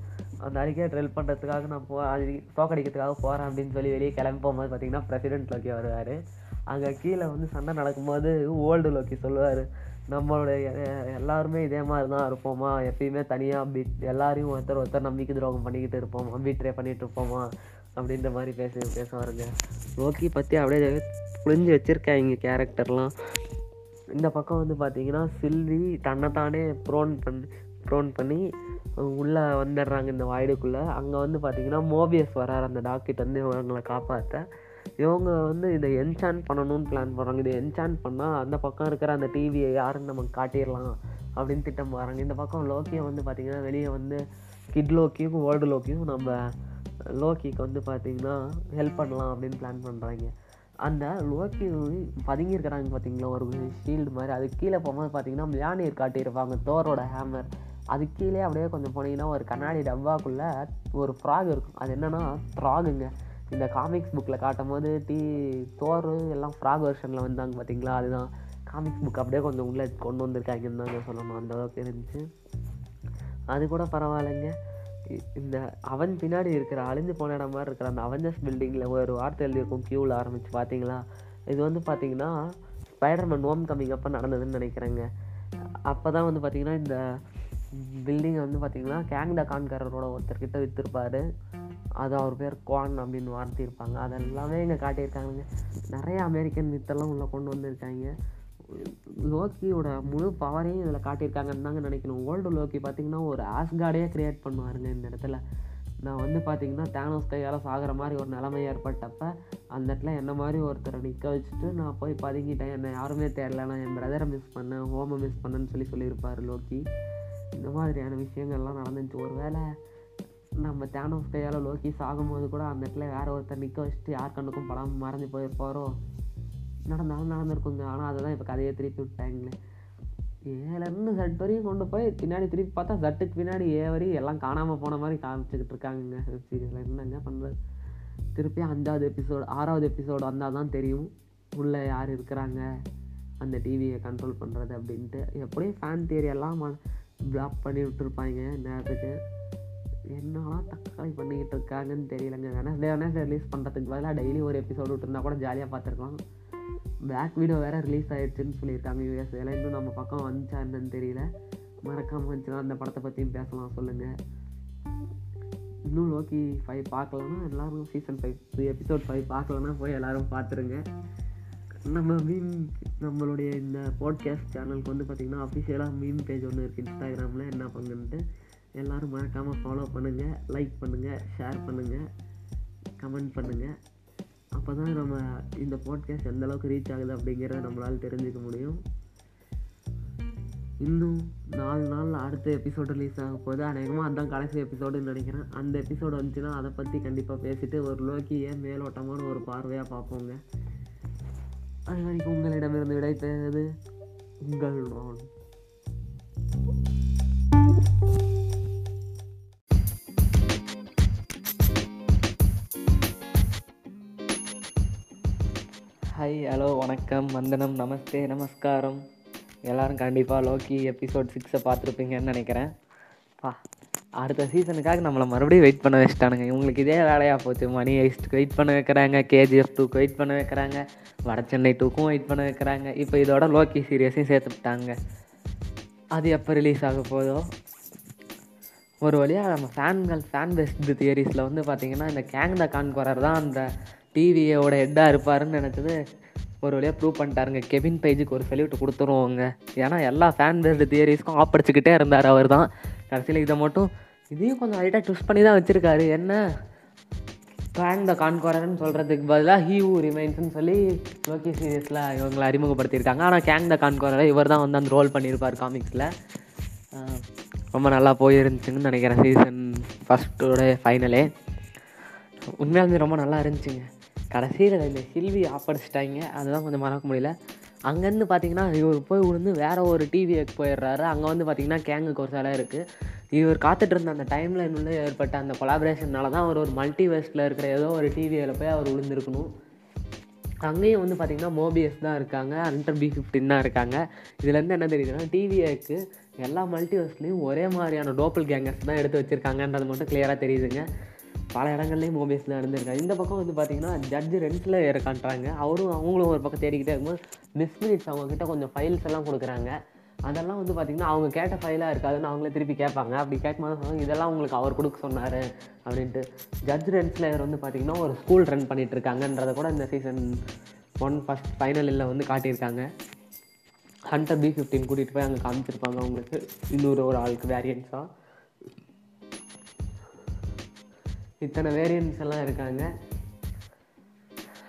அந்த அறிக்கையை ட்ரெல் பண்ணுறதுக்காக நான் போ அது தோக்கடிக்கிறதுக்காக போகிறேன் அப்படின்னு சொல்லி வெளியே கிளம்பி போகும்போது பார்த்தீங்கன்னா பிரசிடென்ட் லோக்கி வருவார். அங்கே கீழே வந்து சண்டை நடக்கும்போது ஓல்டு லோக்கி சொல்லுவார். நம்மளுடைய எல்லாருமே இதே மாதிரி தான் இருப்போமா? எப்பயுமே தனியாக பிட் எல்லாரையும் ஒருத்தர் ஒருத்தர் நம்பிக்கை துரோகம் பண்ணிக்கிட்டு இருப்போமா? பீட்ரே பண்ணிகிட்டு இருப்போமா? அப்படின்ற மாதிரி பேச பேசுவாருங்க லோக்கி பற்றி அப்படியே புரிஞ்சு வச்சுருக்காங்க கேரக்டர்லாம் இந்த பக்கம் வந்து பார்த்தீங்கன்னா சில்வி தன்னைத்தானே ப்ரோன் பண்ணி ப்ரோன் பண்ணி உள்ளே வந்துடுறாங்க இந்த வாய்டுக்குள்ளே. அங்கே வந்து பார்த்தீங்கன்னா மோபியஸ் வரார் அந்த டாக்டர் வந்து இவங்களை காப்பாற்ற இவங்க வந்து இதை என்சான் பண்ணணும்னு பிளான் பண்ணுறாங்க இதை என்சான் பண்ணால் அந்த பக்கம் இருக்கிற அந்த டிவியை யாருன்னு நமக்கு காட்டிடலாம் அப்படின்னு திட்டம் போகிறாங்க இந்த பக்கம் லோக்கியை வந்து பார்த்திங்கன்னா வெளியே வந்து கிட் லோக்கியும் ஓல்டு லோக்கியும் நம்ம லோக்கிக்கு வந்து பார்த்திங்கன்னா ஹெல்ப் பண்ணலாம் அப்படின்னு பிளான் பண்ணுறாங்க அந்த லோக்கி பதுங்கி இருக்கிறாங்க பார்த்தீங்களா? ஒரு ஷீல்டு மாதிரி. அது கீழே போகும்போது பார்த்தீங்கன்னா மியானியர் காட்டியிருப்பாங்க. தோரோட ஹேமர் அது கீழே அப்படியே கொஞ்சம் போனீங்கன்னா ஒரு கண்ணாடி டப்பாக்குள்ளே ஒரு ஃப்ராக் இருக்கும். அது என்னென்னா ஃப்ராகுங்க இந்த காமிக்ஸ் புக்கில் காட்டும் போது டீ தோறு எல்லாம் ஃப்ராக் வெர்ஷனில் வந்தாங்க பார்த்தீங்களா? அதுதான். காமிக்ஸ் புக் அப்படியே கொஞ்சம் உள்ளே கொண்டு வந்திருக்காங்கன்னு தான் சொல்லணும். அந்த அளவுக்கு இருந்துச்சு. அது கூட பரவாயில்லைங்க. இந்த அவன் பின்னாடி இருக்கிற அழிஞ்சு போன இடம் மாதிரி இருக்கிற அந்த அவெஞ்சர்ஸ் பில்டிங்கில் ஒரு வார்த்தை எழுதியிருக்கும் க்யூவில் ஆரம்பிச்சு பார்த்தீங்களா? இது வந்து பார்த்தீங்கன்னா ஸ்பைடர்மேன் ஓம் கம்மிங் அப்போ நடந்ததுன்னு நினைக்கிறேங்க. அப்போ தான் வந்து பார்த்தீங்கன்னா இந்த பில்டிங்கை வந்து பார்த்தீங்கன்னா கேங்டா கான்காரரோட ஒருத்தர்கிட்ட விற்றுருப்பாரு அது அவர் பேர் குவான் அப்படின்னு வார்த்திருப்பாங்க அதெல்லாமே இங்கே காட்டியிருக்காங்க நிறைய அமெரிக்கன் மித்தெல்லாம் உள்ளே கொண்டு வந்திருக்காங்க. லோக்கியோட முழு பவரையும் இதில் காட்டியிருக்காங்கன்னு தாங்க நினைக்கணும். ஓல்டு லோக்கி பார்த்தீங்கன்னா ஒரு ஆஸ்கார்டே கிரியேட் பண்ணுவாருங்க இந்த இடத்துல. நான் வந்து பார்த்தீங்கன்னா தேனோஸ் கையால் சாகிற மாதிரி ஒரு நிலைமை ஏற்பட்டப்ப அந்த இடத்துல என்ன மாதிரி ஒருத்தரை நிற்க வச்சுட்டு நான் போய் பதுங்கிட்டேன். என்னை யாருமே தேடல. நான் என் பிரதரை மிஸ் பண்ணேன் ஹோமை மிஸ் பண்ணேன்னு சொல்லி சொல்லியிருப்பார் லோக்கி. இந்த மாதிரியான விஷயங்கள்லாம் நடந்துச்சு. ஒரு வேளை நம்ம தேனோஸ் கையால் லோக்கி சாகும்போது கூட அந்த இடத்துல வேறு ஒருத்தர் நிற்க வச்சுட்டு யார் கண்ணுக்கும் படாமல் மறைஞ்சு போயிருப்பாரோ? நடந்தாலும் நடந்திருக்குங்க ஆனால் அதை தான் இப்போ கதையை திருப்பி விட்டாங்களே. ஏலேருந்து சட் வரையும் கொண்டு போய் பின்னாடி திருப்பி பார்த்தா சட்டுக்கு பின்னாடி ஏ வரையும் எல்லாம் காணாமல் போன மாதிரி காமிச்சிக்கிட்டு இருக்காங்கங்க. வெப் சீரிஸில் என்னங்க பண்ணுறது திருப்பி அஞ்சாவது எபிசோடு ஆறாவது எபிசோடு வந்தால் தான் தெரியும். உள்ளே யார் இருக்கிறாங்க? அந்த டிவியை கண்ட்ரோல் பண்ணுறது அப்படின்ட்டு. எப்படியும் ஃபேன் தியரி எல்லாம் பிளாக் பண்ணி விட்டுருப்பாங்க நேரத்துக்கு. என்னெல்லாம் தக்காளி பண்ணிக்கிட்டு இருக்காங்கன்னு தெரியலங்க. வெனஸ்டே வெனஸ்டே ரிலீஸ் பண்ணுறதுக்கு பதிலாக டெய்லி ஒரு எபிசோடு விட்டுருந்தா கூட ஜாலியாக பார்த்துருக்கலாம். பேக் வீடியோ வேறு ரிலீஸ் ஆகிடுச்சுன்னு சொல்லியிருக்காங்க யூஎஸ்ஏல இன்னும் நம்ம பக்கம் வந்துச்சா என்னன்னு தெரியல. மறக்காமல் வந்துச்சுன்னா அந்த படத்தை பற்றியும் பேசலாம் சொல்லுங்கள் இன்னும் லோக்கி ஃபைவ் பார்க்கலன்னா எல்லாரும் சீசன் ஃபைவ் எபிசோட் ஃபைவ் பார்க்கலன்னா போய் எல்லாரும் பார்த்துருங்க. நம்ம மீன் நம்மளுடைய இந்த பாட்காஸ்ட் சேனலுக்கு வந்து பார்த்திங்கன்னா அஃபிஷியலாக மீன் பேஜ் ஒன்று இருக்குது இன்ஸ்டாகிராமில் என்ன பண்ணுன்ட்டு எல்லோரும் மறக்காமல் ஃபாலோ பண்ணுங்கள் லைக் பண்ணுங்கள் ஷேர் பண்ணுங்கள் கமெண்ட் பண்ணுங்கள் அப்போ தான் நம்ம இந்த பாட்காஸ்ட் எந்த அளவுக்கு ரீச் ஆகுது அப்படிங்கிறத நம்மளால் தெரிஞ்சுக்க முடியும். இன்னும் நாலு நாளில் அடுத்த எபிசோடு ரிலீஸ் ஆக போகுது. அநேகமாக அதுதான் கடைசி எபிசோடுன்னு நினைக்கிறேன். அந்த எபிசோடு வந்துச்சுன்னா அதை பற்றி கண்டிப்பாக பேசிட்டு ஒரு லோக்கியை மேலோட்டமான ஒரு பார்வையாக பார்ப்போங்க. அது வரைக்கும் உங்களிடமிருந்து விடை பெறுவது உங்கள் நான் ஹாய் ஹலோ வணக்கம் வந்தனம் நமஸ்தே நமஸ்காரம். எல்லோரும் கண்டிப்பாக லோக்கி எபிசோட் சிக்ஸை பார்த்துருப்பீங்கன்னு நினைக்கிறேன். பா அடுத்த சீசனுக்காக நம்மளை மறுபடியும் வெயிட் பண்ண வச்சுட்டானுங்க. இவங்களுக்கு இதே வேலையாக போச்சு. மணி ஐஸ்ட்டுக்கு வெயிட் பண்ண வைக்கிறாங்க. கேஜிஎஃப் டூக்கு வெயிட் பண்ண வைக்கிறாங்க. வட சென்னை டூக்கும் வெயிட் பண்ண வைக்கிறாங்க. இப்போ இதோட லோக்கி சீரியஸையும் சேர்த்துட்டாங்க அது எப்போ ரிலீஸ் ஆக போதோ ஒரு வழியாக நம்ம ஃபேன்கள் ஃபேன் பேஸ்டு தியரிஸில் வந்து பார்த்திங்கன்னா இந்த கேங் த கான்குரர் தான் அந்த டிவியோட ஹெட்டாக இருப்பாருன்னு நினச்சது ஒரு வழியாக ப்ரூவ் பண்ணிட்டாருங்க. கெவின் பேஜுக்கு ஒரு சல்யூட் கொடுத்துருவோங்க. ஏன்னா எல்லா ஃபேன் பேஸ்டு தியரிஸ்க்கும் ஆப்படிச்சுக்கிட்டே இருந்தார் அவர் தான் கடைசியில் இதை மட்டும் இதையும் கொஞ்சம் லைட்டாக ட்விஸ்ட் பண்ணி தான் வச்சுருக்காரு. என்ன? கேங் த கான்குவரர்னு சொல்கிறதுக்கு பதிலாக ஹியூ ரிமைன்ஸ்னு சொல்லி லோக்கி சீரியஸில் இவங்களை அறிமுகப்படுத்தியிருக்காங்க. ஆனால் கேங் த கான்குவரரை இவர் தான் வந்து அந்த ரோல் பண்ணியிருப்பார் காமிக்ஸில் ரொம்ப நல்லா போயிருந்துச்சுன்னு நினைக்கிறேன் சீசன் ஃபஸ்ட்டோட ஃபைனலே உண்மையாலுமே ரொம்ப நல்லா இருந்துச்சுங்க. கடைசியில் இந்த சில்வி ஆப்படிச்சிட்டாங்க. அதுதான் கொஞ்சம் மறக்க முடியல. அங்கேருந்து பார்த்தீங்கன்னா இவர் போய் விழுந்து வேறு ஒரு டிவிக்கு போயிடுறாரு. அங்கே வந்து பார்த்தீங்கன்னா கேங்குக்கு ஒரு சிலை இருக்குது இவர் காத்துட்டு இருந்த அந்த டைமில் உள்ள ஏற்பட்ட அந்த கொலாபரேஷனால தான் அவர் ஒரு மல்டிவர்ஸில் இருக்கிற ஏதோ ஒரு டிவியில் போய் அவர் விழுந்திருக்கணும் அங்கேயும் வந்து பார்த்திங்கன்னா மோபியஸ் தான் இருக்காங்க. அண்டர் பி ஃபிஃப்டின் தான் இருக்காங்க. இதுலேருந்து என்ன தெரியுதுன்னா டிவிஏக்கு எல்லா மல்டிவர்ஸ்லேயும் ஒரே மாதிரியான டோப்பல் கேங்கர்ஸ் தான் எடுத்து வச்சுருக்காங்கன்றது மட்டும் கிளியராக தெரியுதுங்க. பல இடங்கள்லேயும் மோபியஸ் நடந்திருக்காங்க. இந்த பக்கம் வந்து பார்த்திங்கன்னா ஜட்ஜு ரெண்ட்ஸில் இருக்கான்றாங்க. அவரும் அவங்களும் ஒரு பக்கம் தேடிக்கிட்டே இருக்கும்போது மிஸ் மினிட்ஸ் அவங்கக்கிட்ட கொஞ்சம் ஃபைல்ஸ் எல்லாம் கொடுக்குறாங்க. அதெல்லாம் வந்து பார்த்திங்கன்னா அவங்க கேட்ட ஃபைலாக இருக்காதுன்னு அவங்களே திருப்பி கேட்பாங்க. அப்படி கேட்கும்போது சொன்னாங்க இதெல்லாம் உங்களுக்கு அவர் கொடுக்க சொன்னார். அப்படின்ட்டு ஜட்ஜ் ரென்ஸ்லேயர் வந்து பார்த்திங்கன்னா ஒரு ஸ்கூல் ரன் பண்ணிகிட்டு இருக்காங்கன்றதை கூட இந்த சீசன் ஒன் ஃபஸ்ட் ஃபைனலில் வந்து காட்டியிருக்காங்க. ஹண்ட்ரட் பி ஃபிஃப்டின் கூட்டிகிட்டு போய் அங்கே காமிச்சிருப்பாங்க அவங்களுக்கு. இன்னொரு ஒரு ஆளுக்கு வேரியன்ஸாக இத்தனை வேரியன்ஸ் எல்லாம் இருக்காங்க.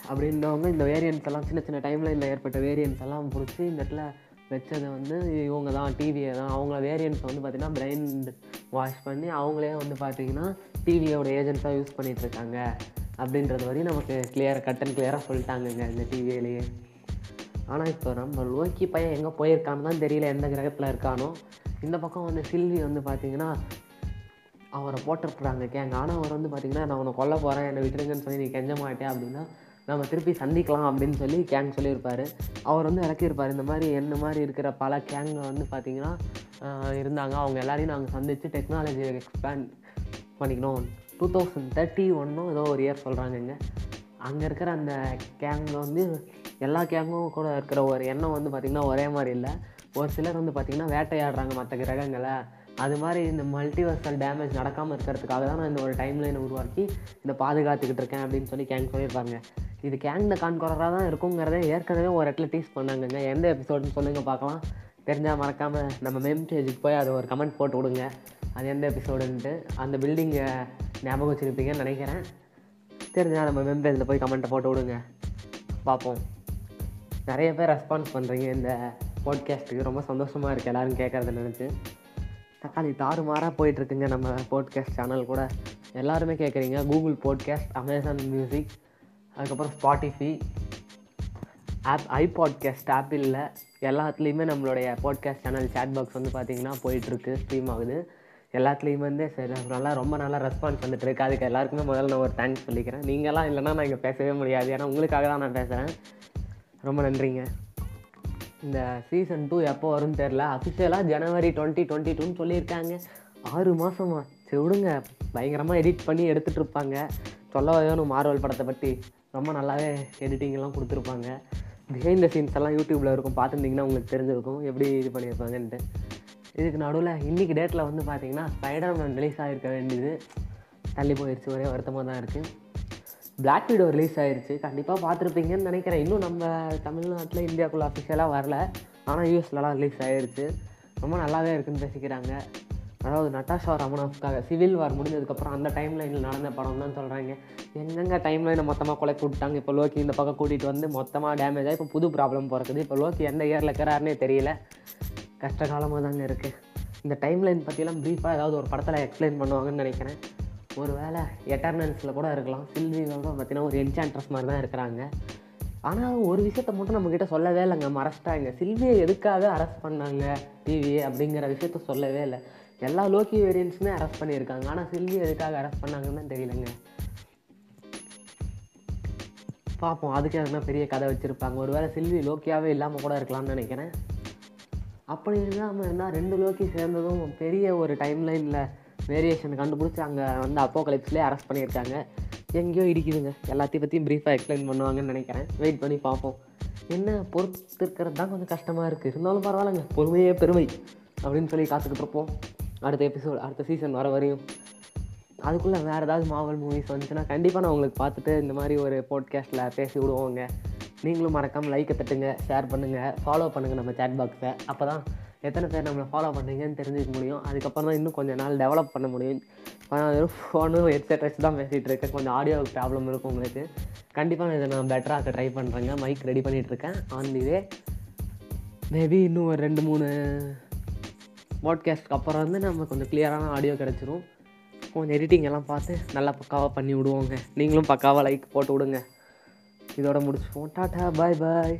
அப்படின்றவங்க இந்த வேரியன்ஸ் எல்லாம் சின்ன சின்ன டைமில் இந்த ஏற்பட்ட வேரியன்ஸ் எல்லாம் பிடிச்சி இந்த இடத்துல வச்சதை வந்து இவங்க தான் டிவியை தான். அவங்க வேரியன்ஸ் வந்து பார்த்திங்கன்னா பிரெயின் வாஷ் பண்ணி அவங்களே வந்து பார்த்திங்கன்னா டிவியோட ஏஜென்ட்ஸாக யூஸ் பண்ணிகிட்ருக்காங்க அப்படின்றது வரையும் நமக்கு கிளியர் கட் அண்ட் கிளியராக சொல்லிட்டாங்கங்க இந்த டிவியிலேயே ஆனால் இப்போ நம்ம லோக்கி பையன் எங்கே போயிருக்கான்னு தான் தெரியல எந்த கிரகத்தில் இருக்கானோ. இந்த பக்கம் வந்து சில்வி வந்து பார்த்திங்கன்னா அவரை போட்டிருக்கிறாங்க கேங்க ஆனால் அவர் வந்து பார்த்திங்கன்னா நான் உன்னை கொல்ல போகிறேன் என்னை விட்டுருங்கன்னு சொல்லி நீ கெஞ்ச மாட்டேன் அப்படின்னா நம்ம திருப்பி சந்திக்கலாம் அப்படின்னு சொல்லி கேங் சொல்லியிருப்பார். அவர் வந்து இறக்கியிருப்பார். இந்த மாதிரி என்ன மாதிரி இருக்கிற பல கேங்கை வந்து பார்த்திங்கன்னா இருந்தாங்க. அவங்க எல்லாரையும் நாங்கள் சந்தித்து டெக்னாலஜியை எக்ஸ்பேண்ட் பண்ணிக்கணும். டூ தௌசண்ட் தேர்ட்டி ஒன்றும் ஏதோ ஒரு இயர் சொல்கிறாங்கங்க அங்கே இருக்கிற அந்த கேங்கில் வந்து எல்லா கேங்கும் கூட இருக்கிற ஒரு எண்ணம் வந்து பார்த்திங்கன்னா ஒரே மாதிரி இல்லை. ஒரு சிலர் வந்து பார்த்திங்கன்னா வேட்டையாடுறாங்க மற்ற கிரகங்களை. அது மாதிரி இந்த மல்டிவர்சல் டேமேஜ் நடக்காமல் இருக்கிறதுக்காக தான் நான் இந்த ஒரு டைம் லைனை உருவாக்கி இந்த பாதுகாத்துக்கிட்டு இருக்கேன் அப்படின்னு சொல்லி கேங் சொல்லியிருப்பாங்க. இது கேங் த கான்கொரராக தான் இருக்குங்கிறதே ஏற்கனவே ஒரு இடத்துல டீஸ் பண்ணாங்கங்க. எந்த எபிசோடுன்னு சொல்லுங்கள் பார்க்கலாம். தெரிஞ்சால் மறக்காமல் நம்ம மெம் பேஜுக்கு போய் அதை ஒரு கமெண்ட் போட்டு விடுங்க. அது எந்த எபிசோடுன்ட்டு அந்த பில்டிங்கை ஞாபகம் வச்சுருப்பீங்கன்னு நினைக்கிறேன். தெரிஞ்சால் நம்ம மெம் பேஜில் போய் கமெண்ட்டை போட்டு விடுங்க. பார்ப்போம். நிறைய பேர் ரெஸ்பான்ஸ் பண்ணுறீங்க இந்த பாட்காஸ்ட்டுக்கு ரொம்ப சந்தோஷமாக இருக்குது எல்லோரும் கேட்குறத நினச்சி. தக்காளி தாறுமாறாக போயிட்டுருக்குங்க நம்ம போட்காஸ்ட் சேனல் கூட. எல்லாருமே கேட்குறீங்க கூகுள் போட்காஸ்ட் அமேசான் மியூசிக் அதுக்கப்புறம் ஸ்பாட்டிஃபை ஆப் ஐ பாட்காஸ்ட் ஆப்பிளில் எல்லாத்துலேயுமே நம்மளுடைய பாட்காஸ்ட் சேனல் சேட் பாக்ஸ் வந்து பார்த்திங்கன்னா போயிட்டுருக்கு ஸ்ட்ரீம் ஆகுது. எல்லாத்துலேயுமே வந்து சரி நல்லா ரொம்ப நல்லா ரெஸ்பான்ஸ் வந்துட்டு இருக்கு. அதுக்கு எல்லாருக்குமே முதல்ல நான் ஒரு தேங்க்ஸ் சொல்லிக்கிறேன். நீங்களாம் இல்லைனா நான் இங்கே பேசவே முடியாது. ஏன்னா உங்களுக்காக தான் நான் பேசுகிறேன் ரொம்ப நன்றிங்க. இந்த சீசன் டூ எப்போ வரும்னு தெரில அஃபிஷியலாக ஜனவரி டுவெண்ட்டி டுவெண்ட்டி டூன்னு சொல்லியிருக்காங்க. ஆறு மாதமா சரி விடுங்க. பயங்கரமாக எடிட் பண்ணி எடுத்துகிட்டு இருப்பாங்க. சொல்ல வேணும் மார்வல் படத்தை பற்றி ரொம்ப நல்லாவே எடிட்டிங்லாம் கொடுத்துருப்பாங்க. பிஹைண்ட் த சீன்ஸ் எல்லாம் யூடியூப்பில் இருக்கும். பார்த்துருந்தீங்கன்னா உங்களுக்கு தெரிஞ்சிருக்கும். எப்படி இது பண்ணியிருப்பாங்கன்ட்டு. இதுக்கு நடுவில் இன்றைக்கி டேட்டில் வந்து பார்த்தீங்கன்னா ஸ்பைடர்மேன் ரிலீஸ் ஆகிருக்க வேண்டியது தள்ளி போயிடுச்சு ஒரே வருத்தமாக தான் இருக்குது பிளாக் வீடோ ரிலீஸ் ஆயிடுச்சு கண்டிப்பாக பார்த்துருப்பீங்கன்னு நினைக்கிறேன். இன்னும் நம்ம தமிழ்நாட்டில் இந்தியாவுக்குள்ளே அஃபிஷியலாக வரல. ஆனால் யூஎஸ்லலாம் ரிலீஸ் ஆயிடுச்சு ரொம்ப நல்லாவே இருக்குன்னு பேசிக்கிறாங்க. அதாவது நட்டாஷா ரமணாஃப்காக சிவில் வார் முடிஞ்சதுக்கப்புறம் அந்த டைம் லைனில் நடந்த படம் தான் சொல்கிறாங்க எங்கெங்க டைம் லைனை மொத்தமாக கொலை விட்டாங்க இப்போ லோக்கி இந்த பக்கம் கூட்டிகிட்டு வந்து மொத்தமாக டேமேஜ் ஆகி இப்போ புது ப்ராப்ளம் பிறக்குது. இப்போ லோக்கி எந்த இயரில் இருக்கிறாருனே தெரியல. கஷ்ட காலமாக தாங்க இருக்குது இந்த டைம் லைன் பற்றிலாம் ப்ரீஃபாக ஏதாவது ஒரு படத்தில் எக்ஸ்பிளைன் பண்ணுவாங்கன்னு நினைக்கிறேன். ஒரு வேளை எட்டர்னன்ஸில் கூட இருக்கலாம். சில்வியோட பார்த்தீங்கன்னா ஒரு என்சான்ட்ரஸ் மாதிரி தான் இருக்கிறாங்க. ஆனால் ஒரு விஷயத்த மட்டும் நம்மக்கிட்ட சொல்லவே இல்லைங்க. மறைச்சிட்டாங்க சில்வியை எதுக்காக அரெஸ்ட் பண்ணாங்க? டிவி அப்படிங்கிற விஷயத்த சொல்லவே இல்லை. எல்லா லோக்கி வேரியன்ஸுமே அரெஸ்ட் பண்ணியிருக்காங்க. ஆனால் சில்வியை எதுக்காக அரெஸ்ட் பண்ணாங்கன்னு தான் தெரியலங்க. பார்ப்போம் அதுக்கு எதுனா பெரிய கதை வச்சுருப்பாங்க. ஒருவேளை சில்வி லோக்கியாகவே இல்லாமல் கூட இருக்கலாம்னு நினைக்கிறேன். அப்படி இல்லாமல் இருந்தால் ரெண்டு லோக்கி சேர்ந்ததும் பெரிய ஒரு டைம்லைனில் வேரியேஷன் கண்டுபிடிச்சி அங்கே வந்து அப்போ கலிப்ஸ்லேயே அரெஸ்ட் பண்ணியிருக்காங்க. எங்கேயோ இடிக்குதுங்க. எல்லாத்தையும் பற்றியும் ப்ரீஃபாக எக்ஸ்பிளைன் பண்ணுவாங்கன்னு நினைக்கிறேன். வெயிட் பண்ணி பார்ப்போம். என்ன? பொறுத்து இருக்கிறது தான் கொஞ்சம் கஷ்டமாக இருக்குது இருந்தாலும் பரவாயில்லைங்க. பொறுமையே பெருமை அப்படின்னு சொல்லி காத்துக்கிட்டு இருப்போம். அடுத்த எபிசோட் அடுத்த சீசன் வர வரையும். அதுக்குள்ளே வேறு ஏதாவது மாவல் மூவிஸ் வந்துச்சுன்னா கண்டிப்பாக நான் உங்களுக்கு பார்த்துட்டு இந்த மாதிரி ஒரு போட்காஸ்ட்டில் பேசி விடுவோங்க. நீங்களும் மறக்காமல் லைக்கை தட்டுங்க ஷேர் பண்ணுங்கள் ஃபாலோ பண்ணுங்கள் நம்ம சேட் பாக்ஸை அப்போ தான் எத்தனை பேர் நம்மளை ஃபாலோ பண்ணுறீங்கன்னு தெரிஞ்சுக்க முடியும். அதுக்கப்புறம் தான் இன்னும் கொஞ்சம் நாள் டெவலப் பண்ண முடியும். வெறும் ஃபோனு ஹெட்செட் வச்சு தான் பேசிகிட்டு இருக்கேன். கொஞ்சம் ஆடியோ ப்ராப்ளம் இருக்கும் உங்களுக்கு. கண்டிப்பாக நான் இதை நான் பெட்டராக ட்ரை பண்ணுறேங்க மைக் ரெடி பண்ணிகிட்ருக்கேன் ஆன் தி வே மேபி இன்னும் ஒரு ரெண்டு மூணு பாட்காஸ்ட்க்கு அப்புறம் வந்து நம்ம கொஞ்சம் கிளியரான ஆடியோ கிடச்சிரும். கொஞ்சம் எடிட்டிங் எல்லாம் பார்த்து நல்லா பக்காவாக பண்ணி விடுவோங்க. நீங்களும் பக்காவாக லைக் போட்டு விடுங்க. இதோட முடிச்சுப்போம். டாட்டா பாய் பாய்